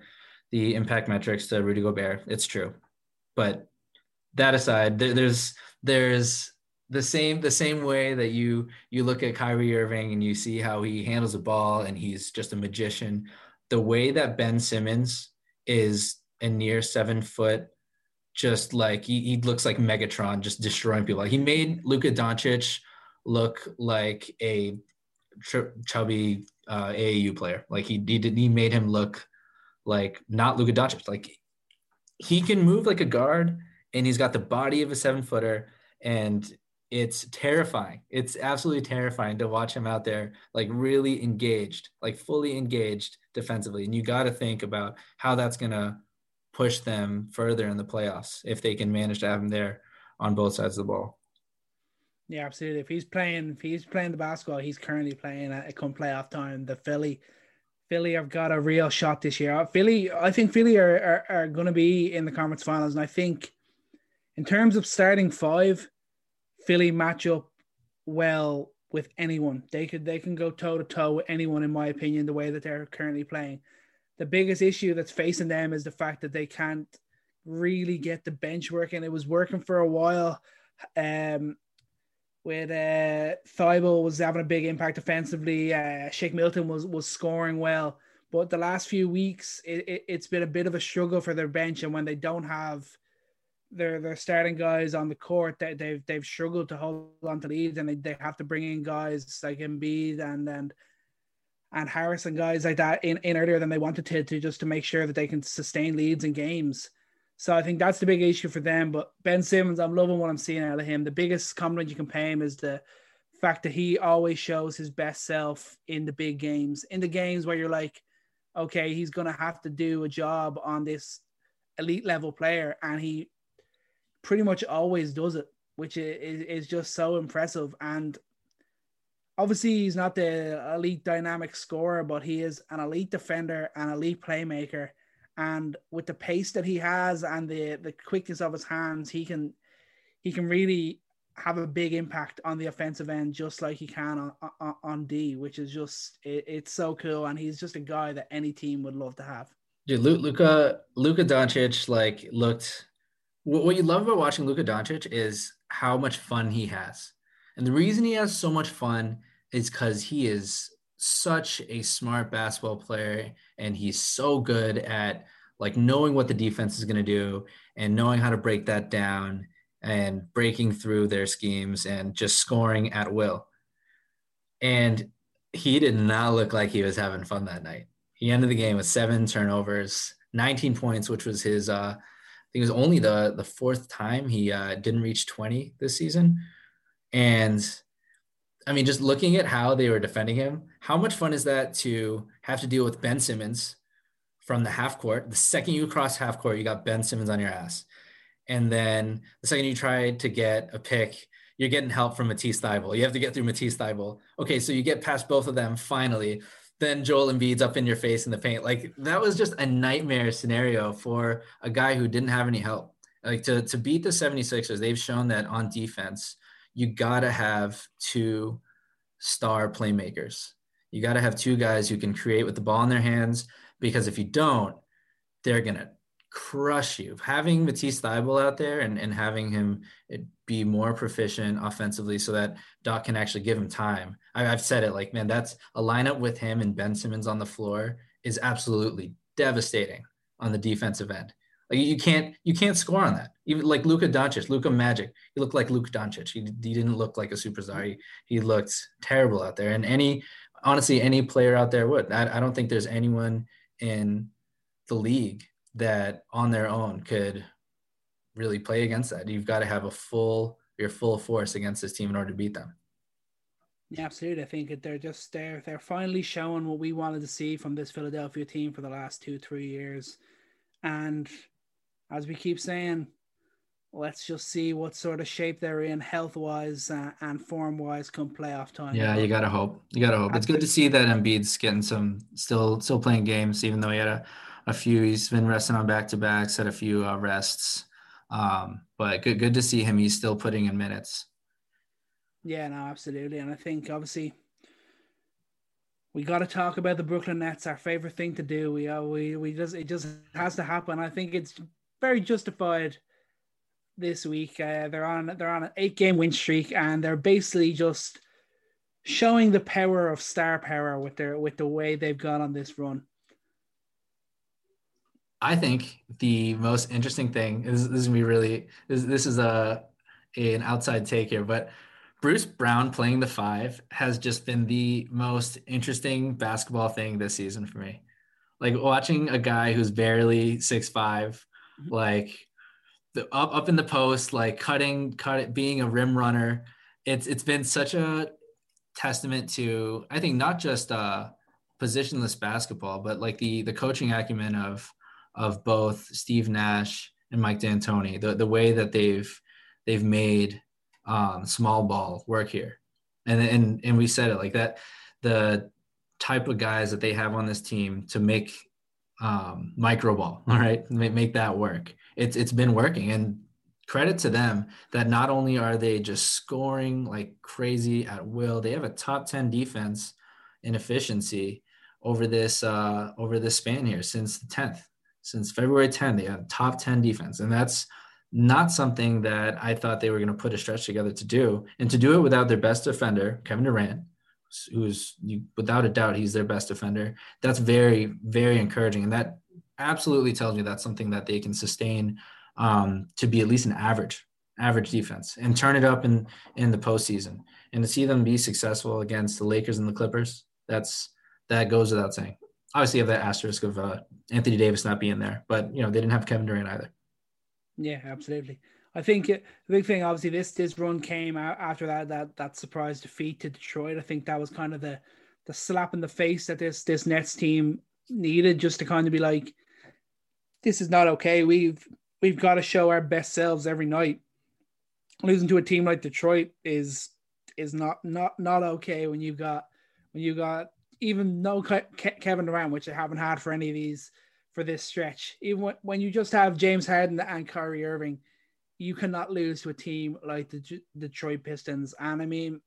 the impact metrics to Rudy Gobert. It's true, but that aside, there, there's there's the same the same way that you you look at Kyrie Irving and you see how he handles the ball and he's just a magician. The way that Ben Simmons is a near seven foot, just like he, he looks like Megatron, just destroying people. Like he made Luka Doncic look like a chubby uh, AAU player. Like he he did he made him look like not Luka Doncic. Like he can move like a guard, and he's got the body of a seven footer, and it's terrifying. It's absolutely terrifying to watch him out there, like really engaged, like fully engaged defensively. And you got to think about how that's going to push them further in the playoffs if they can manage to have him there on both sides of the ball. Yeah, absolutely. If he's playing, if he's playing the basketball, he's currently playing at come playoff time. The Philly, Philly have got a real shot this year. Philly, I think Philly are, are, are going to be in the conference finals, and I think in terms of starting five, Philly match up well with anyone. They could they can go toe to toe with anyone, in my opinion, the way that they're currently playing. The biggest issue that's facing them is the fact that they can't really get the bench working. It was working for a while. Um, with uh Thybulle was having a big impact offensively. Uh, Shake Milton was was scoring well, but the last few weeks it, it, it's been a bit of a struggle for their bench, and when they don't have their their starting guys on the court, they, they've they've struggled to hold on to leads, and they, they have to bring in guys like Embiid and and and Harris and guys like that in, in earlier than they wanted to to just to make sure that they can sustain leads in games. So I think that's the big issue for them. But Ben Simmons, I'm loving what I'm seeing out of him. The biggest compliment you can pay him is the fact that he always shows his best self in the big games, in the games where you're like, okay, he's gonna have to do a job on this elite level player, and he pretty much always does it, which is, is just so impressive. And obviously, he's not the elite dynamic scorer, but he is an elite defender, and an elite playmaker and with the pace that he has and the the quickness of his hands, he can he can really have a big impact on the offensive end, just like he can on on, on D, which is just it, it's so cool. And he's just a guy that any team would love to have. Dude, Luka Luka Doncic like looked. What you love about watching Luka Doncic is how much fun he has, and the reason he has so much fun is because he is such a smart basketball player and he's so good at like knowing what the defense is going to do and knowing how to break that down and breaking through their schemes and just scoring at will. And he did not look like he was having fun that night. He ended the game with seven turnovers, 19 points, which was his uh I think it was only the the fourth time he uh, didn't reach 20 this season. And I mean, just looking at how they were defending him, how much fun is that to have to deal with Ben Simmons from the half court? The second you cross half court, you got Ben Simmons on your ass. And then the second you try to get a pick, you're getting help from Matisse Thybulle. You have to get through Matisse Thybulle. Okay, so you get past both of them finally. Then Joel Embiid's up in your face in the paint. Like that was just a nightmare scenario for a guy who didn't have any help. Like to, to beat the 76ers, they've shown that on defense, you got to have two star playmakers. You got to have two guys who can create with the ball in their hands because if you don't, they're to crush you. Having Matisse Thybulle out there and, and having him eh, be more proficient offensively so that Doc can actually give him time. I, have said it like, man, that's a lineup with him and Ben Simmons on the floor is absolutely devastating on the defensive end. Like you can't you can't score on that. Even like Luka Doncic, Luka Magic, he looked like Luka Doncic. He, he didn't look like a superstar. He, he looked terrible out there. And any honestly, any player out there would. I, I don't think there's anyone in the league that on their own could really play against that. You've got to have a full your full force against this team in order to beat them. Yeah, absolutely. I think they're just they're they're finally showing what we wanted to see from this Philadelphia team for the last two three years, and as we keep saying, let's just see what sort of shape they're in health wise uh, and form wise come playoff time. Yeah, you gotta hope. You gotta hope. It's good to see that Embiid's getting some still still playing games, even though he had a, a few. He's been resting on back to backs, had a few uh, rests. Um, but good good to see him. He's still putting in minutes. Yeah, no, absolutely. And I think obviously we got to talk about the Brooklyn Nets. Our favorite thing to do. We uh, we we just it just has to happen. I think it's very justified this week. Uh, they're on they're on an eight game win streak, and they're basically just showing the power of star power with their with the way they've gone on this run. I think the most interesting thing is this is gonna be really this, this is a, a an outside take here, but Bruce Brown playing the five has just been the most interesting basketball thing this season for me. Like watching a guy who's barely six five. Like the up up in the post, like cutting, cut it, being a rim runner. It's it's been such a testament to I think not just uh positionless basketball, but like the the coaching acumen of of both Steve Nash and Mike D'Antoni. The the way that they've they've made um, small ball work here, and and and we said it like that. The type of guys that they have on this team to make um, micro ball, all right, make, make that work. It's it's been working, and credit to them that not only are they just scoring like crazy at will, they have a top ten defense in efficiency over this uh, over this span here since the tenth, since February 10th. They have top ten defense, and that's not something that I thought they were going to put a stretch together to do, and to do it without their best defender, Kevin Durant, who's without a doubt he's their best defender. That's very very encouraging, and that absolutely tells me that's something that they can sustain um, to be at least an average average defense and turn it up in in the postseason. And to see them be successful against the Lakers and the Clippers, that's that goes without saying. Obviously, you have that asterisk of uh, Anthony Davis not being there, but you know they didn't have Kevin Durant either. Yeah, absolutely. I think the big thing, obviously, this this run came out after that that that surprise defeat to Detroit. I think that was kind of the the slap in the face that this this Nets team needed, just to kind of be like, this is not okay. We've we've got to show our best selves every night. Losing to a team like Detroit is is not not not okay when you've got when you got even no Kevin Durant, which I haven't had for any of these for this stretch. Even when you just have James Harden and Kyrie Irving, you cannot lose to a team like the Detroit Pistons. And I mean,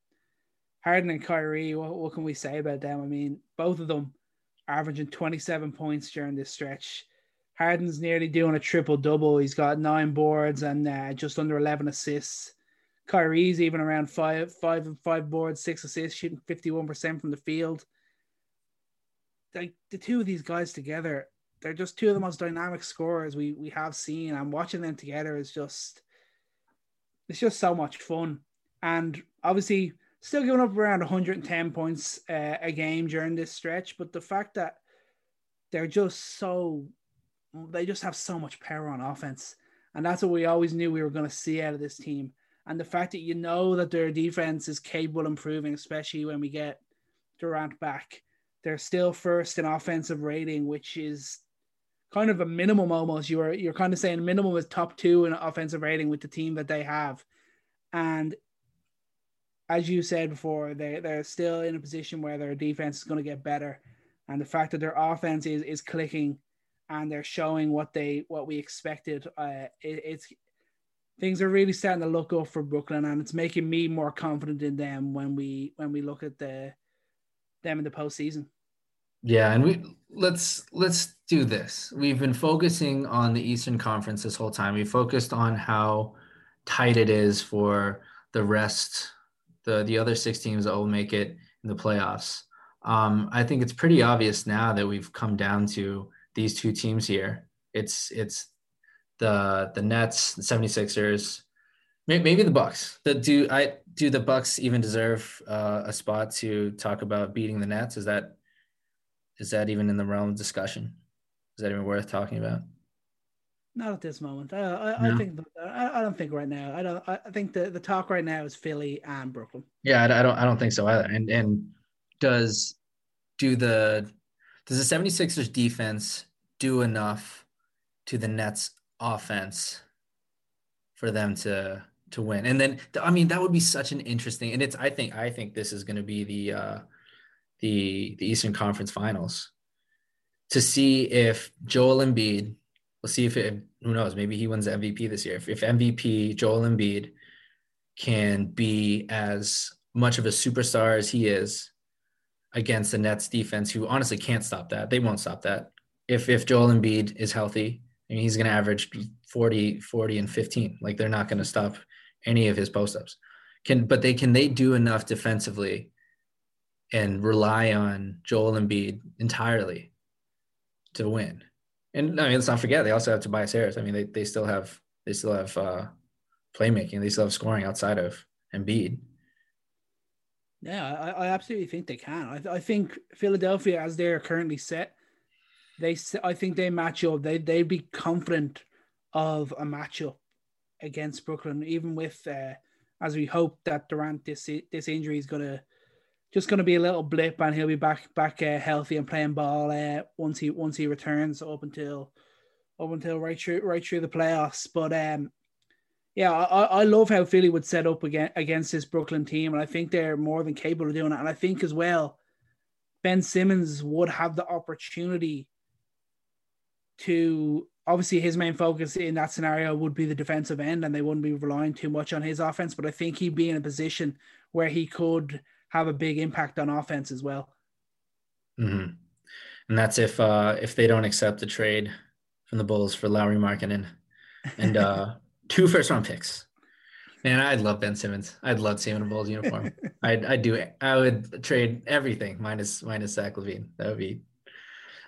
Harden and Kyrie, what, what can we say about them? I mean, both of them averaging 27 points during this stretch. Harden's nearly doing a triple double. He's got nine boards and uh, just under 11 assists. Kyrie's even around five, five, five boards, six assists, shooting 51% from the field. Like the two of these guys together they're just two of the most dynamic scorers we we have seen, and watching them together is just it's just so much fun. And obviously, still giving up around 110 points uh, a game during this stretch, but the fact that they're just so they just have so much power on offense, and that's what we always knew we were going to see out of this team. And the fact that you know that their defense is capable of improving, especially when we get Durant back. They're still first in offensive rating, which is kind of a minimum almost. You are you're kind of saying minimum is top two in offensive rating with the team that they have, and as you said before, they they're still in a position where their defense is going to get better, and the fact that their offense is is clicking, and they're showing what they what we expected. Uh, it, it's things are really starting to look up for Brooklyn, and it's making me more confident in them when we when we look at the them in the postseason. Yeah, and we let's let's do this. We've been focusing on the Eastern Conference this whole time. We focused on how tight it is for the rest, the the other six teams that will make it in the playoffs. Um, I think it's pretty obvious now that we've come down to these two teams here. It's it's the the Nets, the 76ers, maybe the Bucks. The, do I do the Bucks even deserve uh, a spot to talk about beating the Nets? Is that is that even in the realm of discussion? Is that even worth talking about? Not at this moment. I, I, no. I think I, I, don't think right now. I don't. I think the, the talk right now is Philly and Brooklyn. Yeah, I, I don't. I don't think so either. And and does do the does the 76ers defense do enough to the Nets offense for them to to win? And then I mean that would be such an interesting and it's I think I think this is going to be the uh the the Eastern Conference Finals to see if Joel Embiid We'll see if it, who knows, maybe he wins the MVP this year. If, if MVP Joel Embiid can be as much of a superstar as he is against the Nets defense, who honestly can't stop that. They won't stop that. If if Joel Embiid is healthy, I mean, he's going to average 40, 40 and 15. Like they're not going to stop any of his post-ups. Can but they can they do enough defensively and rely on Joel Embiid entirely to win? And I mean, let's not forget they also have Tobias Harris. I mean, they, they still have they still have uh, playmaking. They still have scoring outside of Embiid. Yeah, I, I absolutely think they can. I, I think Philadelphia, as they're currently set, they I think they match up. They they'd be confident of a matchup against Brooklyn, even with uh, as we hope that Durant this this injury is gonna just going to be a little blip, and he'll be back back uh, healthy and playing ball uh, once he once he returns up until up until right through right through the playoffs. But um, yeah, I, I love how Philly would set up again against this Brooklyn team, and I think they're more than capable of doing it. And I think as well, Ben Simmons would have the opportunity to obviously his main focus in that scenario would be the defensive end, and they wouldn't be relying too much on his offense. But I think he'd be in a position where he could have a big impact on offense as well. Mm-hmm. And that's if uh, if they don't accept the trade from the Bulls for Lauri Markkanen and uh, two first round picks. Man, I'd love Ben Simmons. I'd love seeing him in a Bulls uniform. I'd, I'd do it. I would trade everything minus minus Zach LaVine. That would be.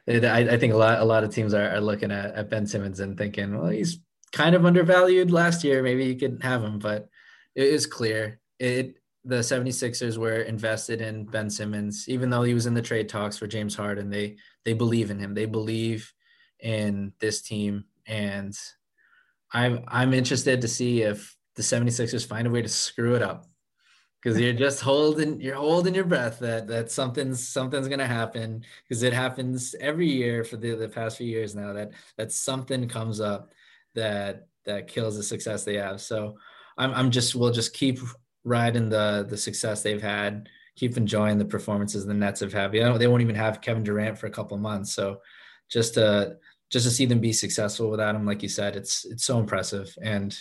I, I think a lot a lot of teams are, are looking at, at Ben Simmons and thinking, well, he's kind of undervalued last year. Maybe you could have him, but it is clear it the 76ers were invested in Ben Simmons, even though he was in the trade talks for James Harden. They they believe in him. They believe in this team. And I'm I'm interested to see if the 76ers find a way to screw it up. Because you're just holding you're holding your breath that that something's something's gonna happen. Because it happens every year for the, the past few years now that that something comes up that that kills the success they have. So I'm I'm just we'll just keep riding the the success they've had, keep enjoying the performances the Nets have had. You know, they won't even have Kevin Durant for a couple months. So just to just to see them be successful without him, like you said, it's it's so impressive. And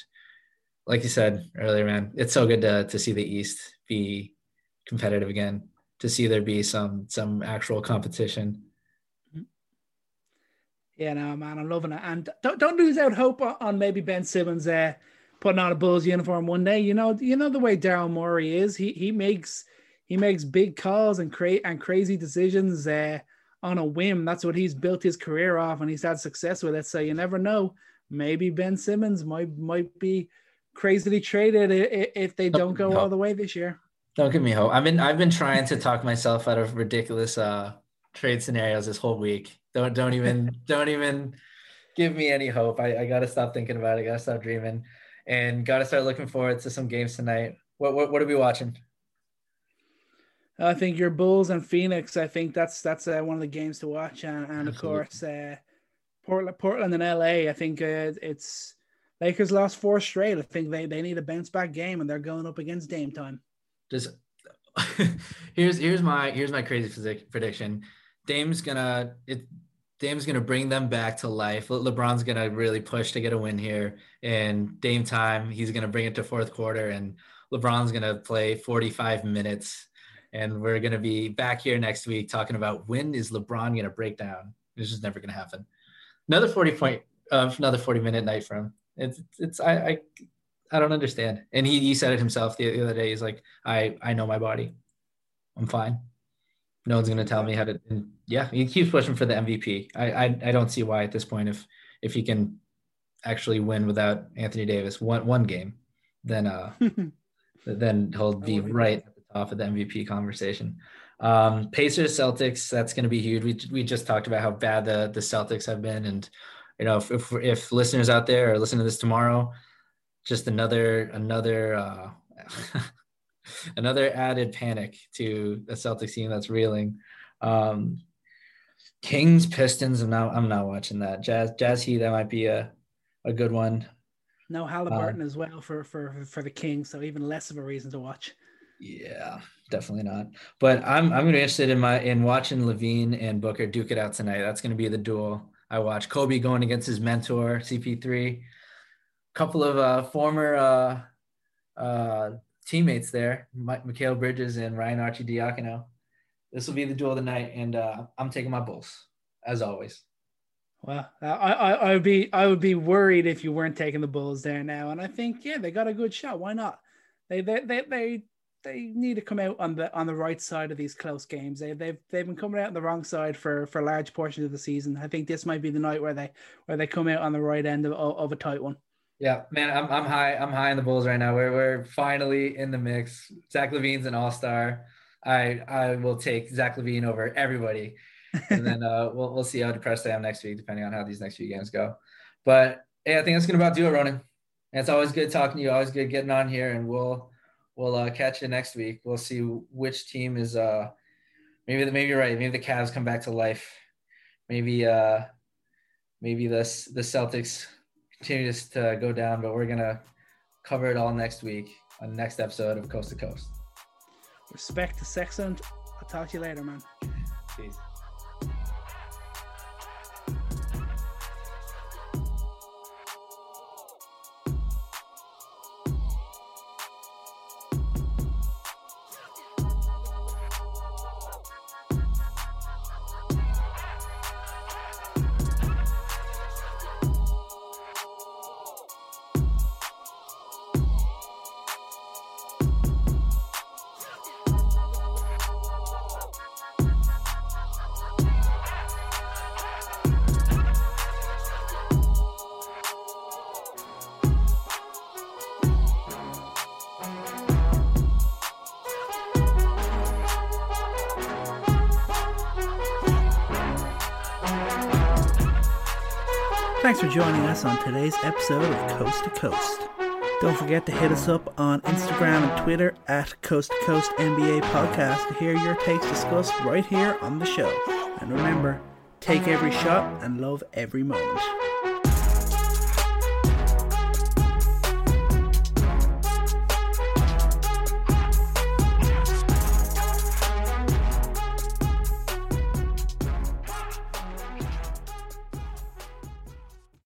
like you said earlier, man, it's so good to to see the East be competitive again, to see there be some some actual competition. Yeah, no, man, I'm loving it. And don't don't lose out hope on maybe Ben Simmons there. Uh, putting on a Bulls uniform one day. You know, you know the way Daryl Morey is. He he makes he makes big calls and create and crazy decisions uh, on a whim. That's what he's built his career off, and he's had success with it. So you never know. Maybe Ben Simmons might might be crazily traded if they don't go all the way this year. Don't give me hope. I've been I've been trying to talk myself out of ridiculous uh, trade scenarios this whole week. Don't don't even don't even give me any hope. I, I gotta stop thinking about it. I gotta stop dreaming and got to start looking forward to some games tonight. What what, what are we watching? I think your Bulls and Phoenix. I think that's that's uh, one of the games to watch, and, and of course, uh, Portland, Portland and LA. I think uh, it's Lakers lost four straight. I think they, they need a bounce back game, and they're going up against Dame time. Just here's here's my here's my crazy prediction. Dame's gonna it. Dame's gonna bring them back to life. Le- LeBron's gonna really push to get a win here, and Dame time. He's gonna bring it to fourth quarter, and LeBron's gonna play 45 minutes, and we're gonna be back here next week talking about when is LeBron gonna break down. This is never gonna happen. Another 40 point, uh, another 40 minute night from. It's it's I I, I don't understand. And he he said it himself the, the other day. He's like, I I know my body. I'm fine. No one's gonna tell me how to. Yeah, he keeps pushing for the MVP. I, I I don't see why at this point if if he can actually win without Anthony Davis one one game, then uh then he'll be right at the top of the MVP conversation. Um, Pacers Celtics that's going to be huge. We we just talked about how bad the the Celtics have been, and you know if if, if listeners out there are listening to this tomorrow, just another another. Uh, another added panic to the Celtics team that's reeling. Um, Kings Pistons. I'm not. I'm not watching that. Jazz Jazz Heat. That might be a a good one. No Halliburton um, as well for for for the Kings. So even less of a reason to watch. Yeah, definitely not. But I'm I'm gonna be interested in my in watching LaVine and Booker duke it out tonight. That's gonna be the duel I watch. Kobe going against his mentor CP3. Couple of uh, former uh, uh, teammates there, Mikal Bridges and Ryan Arcidiacono. This will be the duel of the night, and uh, I'm taking my Bulls as always. Well, I, I I would be I would be worried if you weren't taking the Bulls there now, and I think yeah they got a good shot. Why not? They they they they, they need to come out on the on the right side of these close games. They they've they've been coming out on the wrong side for for large portions of the season. I think this might be the night where they where they come out on the right end of, of a tight one. Yeah, man, I'm I'm high. I'm high in the Bulls right now. We're we're finally in the mix. Zach LaVine's an all star. I I will take Zach LaVine over everybody, and then uh, we'll we'll see how depressed I am next week, depending on how these next few games go. But hey, I think that's gonna about do it, Ronan. And it's always good talking to you. Always good getting on here, and we'll we'll uh, catch you next week. We'll see which team is uh maybe the maybe you're right. Maybe the Cavs come back to life. Maybe uh maybe the the Celtics continues to go down, but we're gonna cover it all next week on the next episode of Coast to Coast. Respect to Sexton. I'll talk to you later, man. Peace. On today's episode of Coast to Coast. Don't forget to hit us up on Instagram and Twitter at Coast to Coast NBA Podcast to hear your takes discussed right here on the show. And remember, take every shot and love every moment.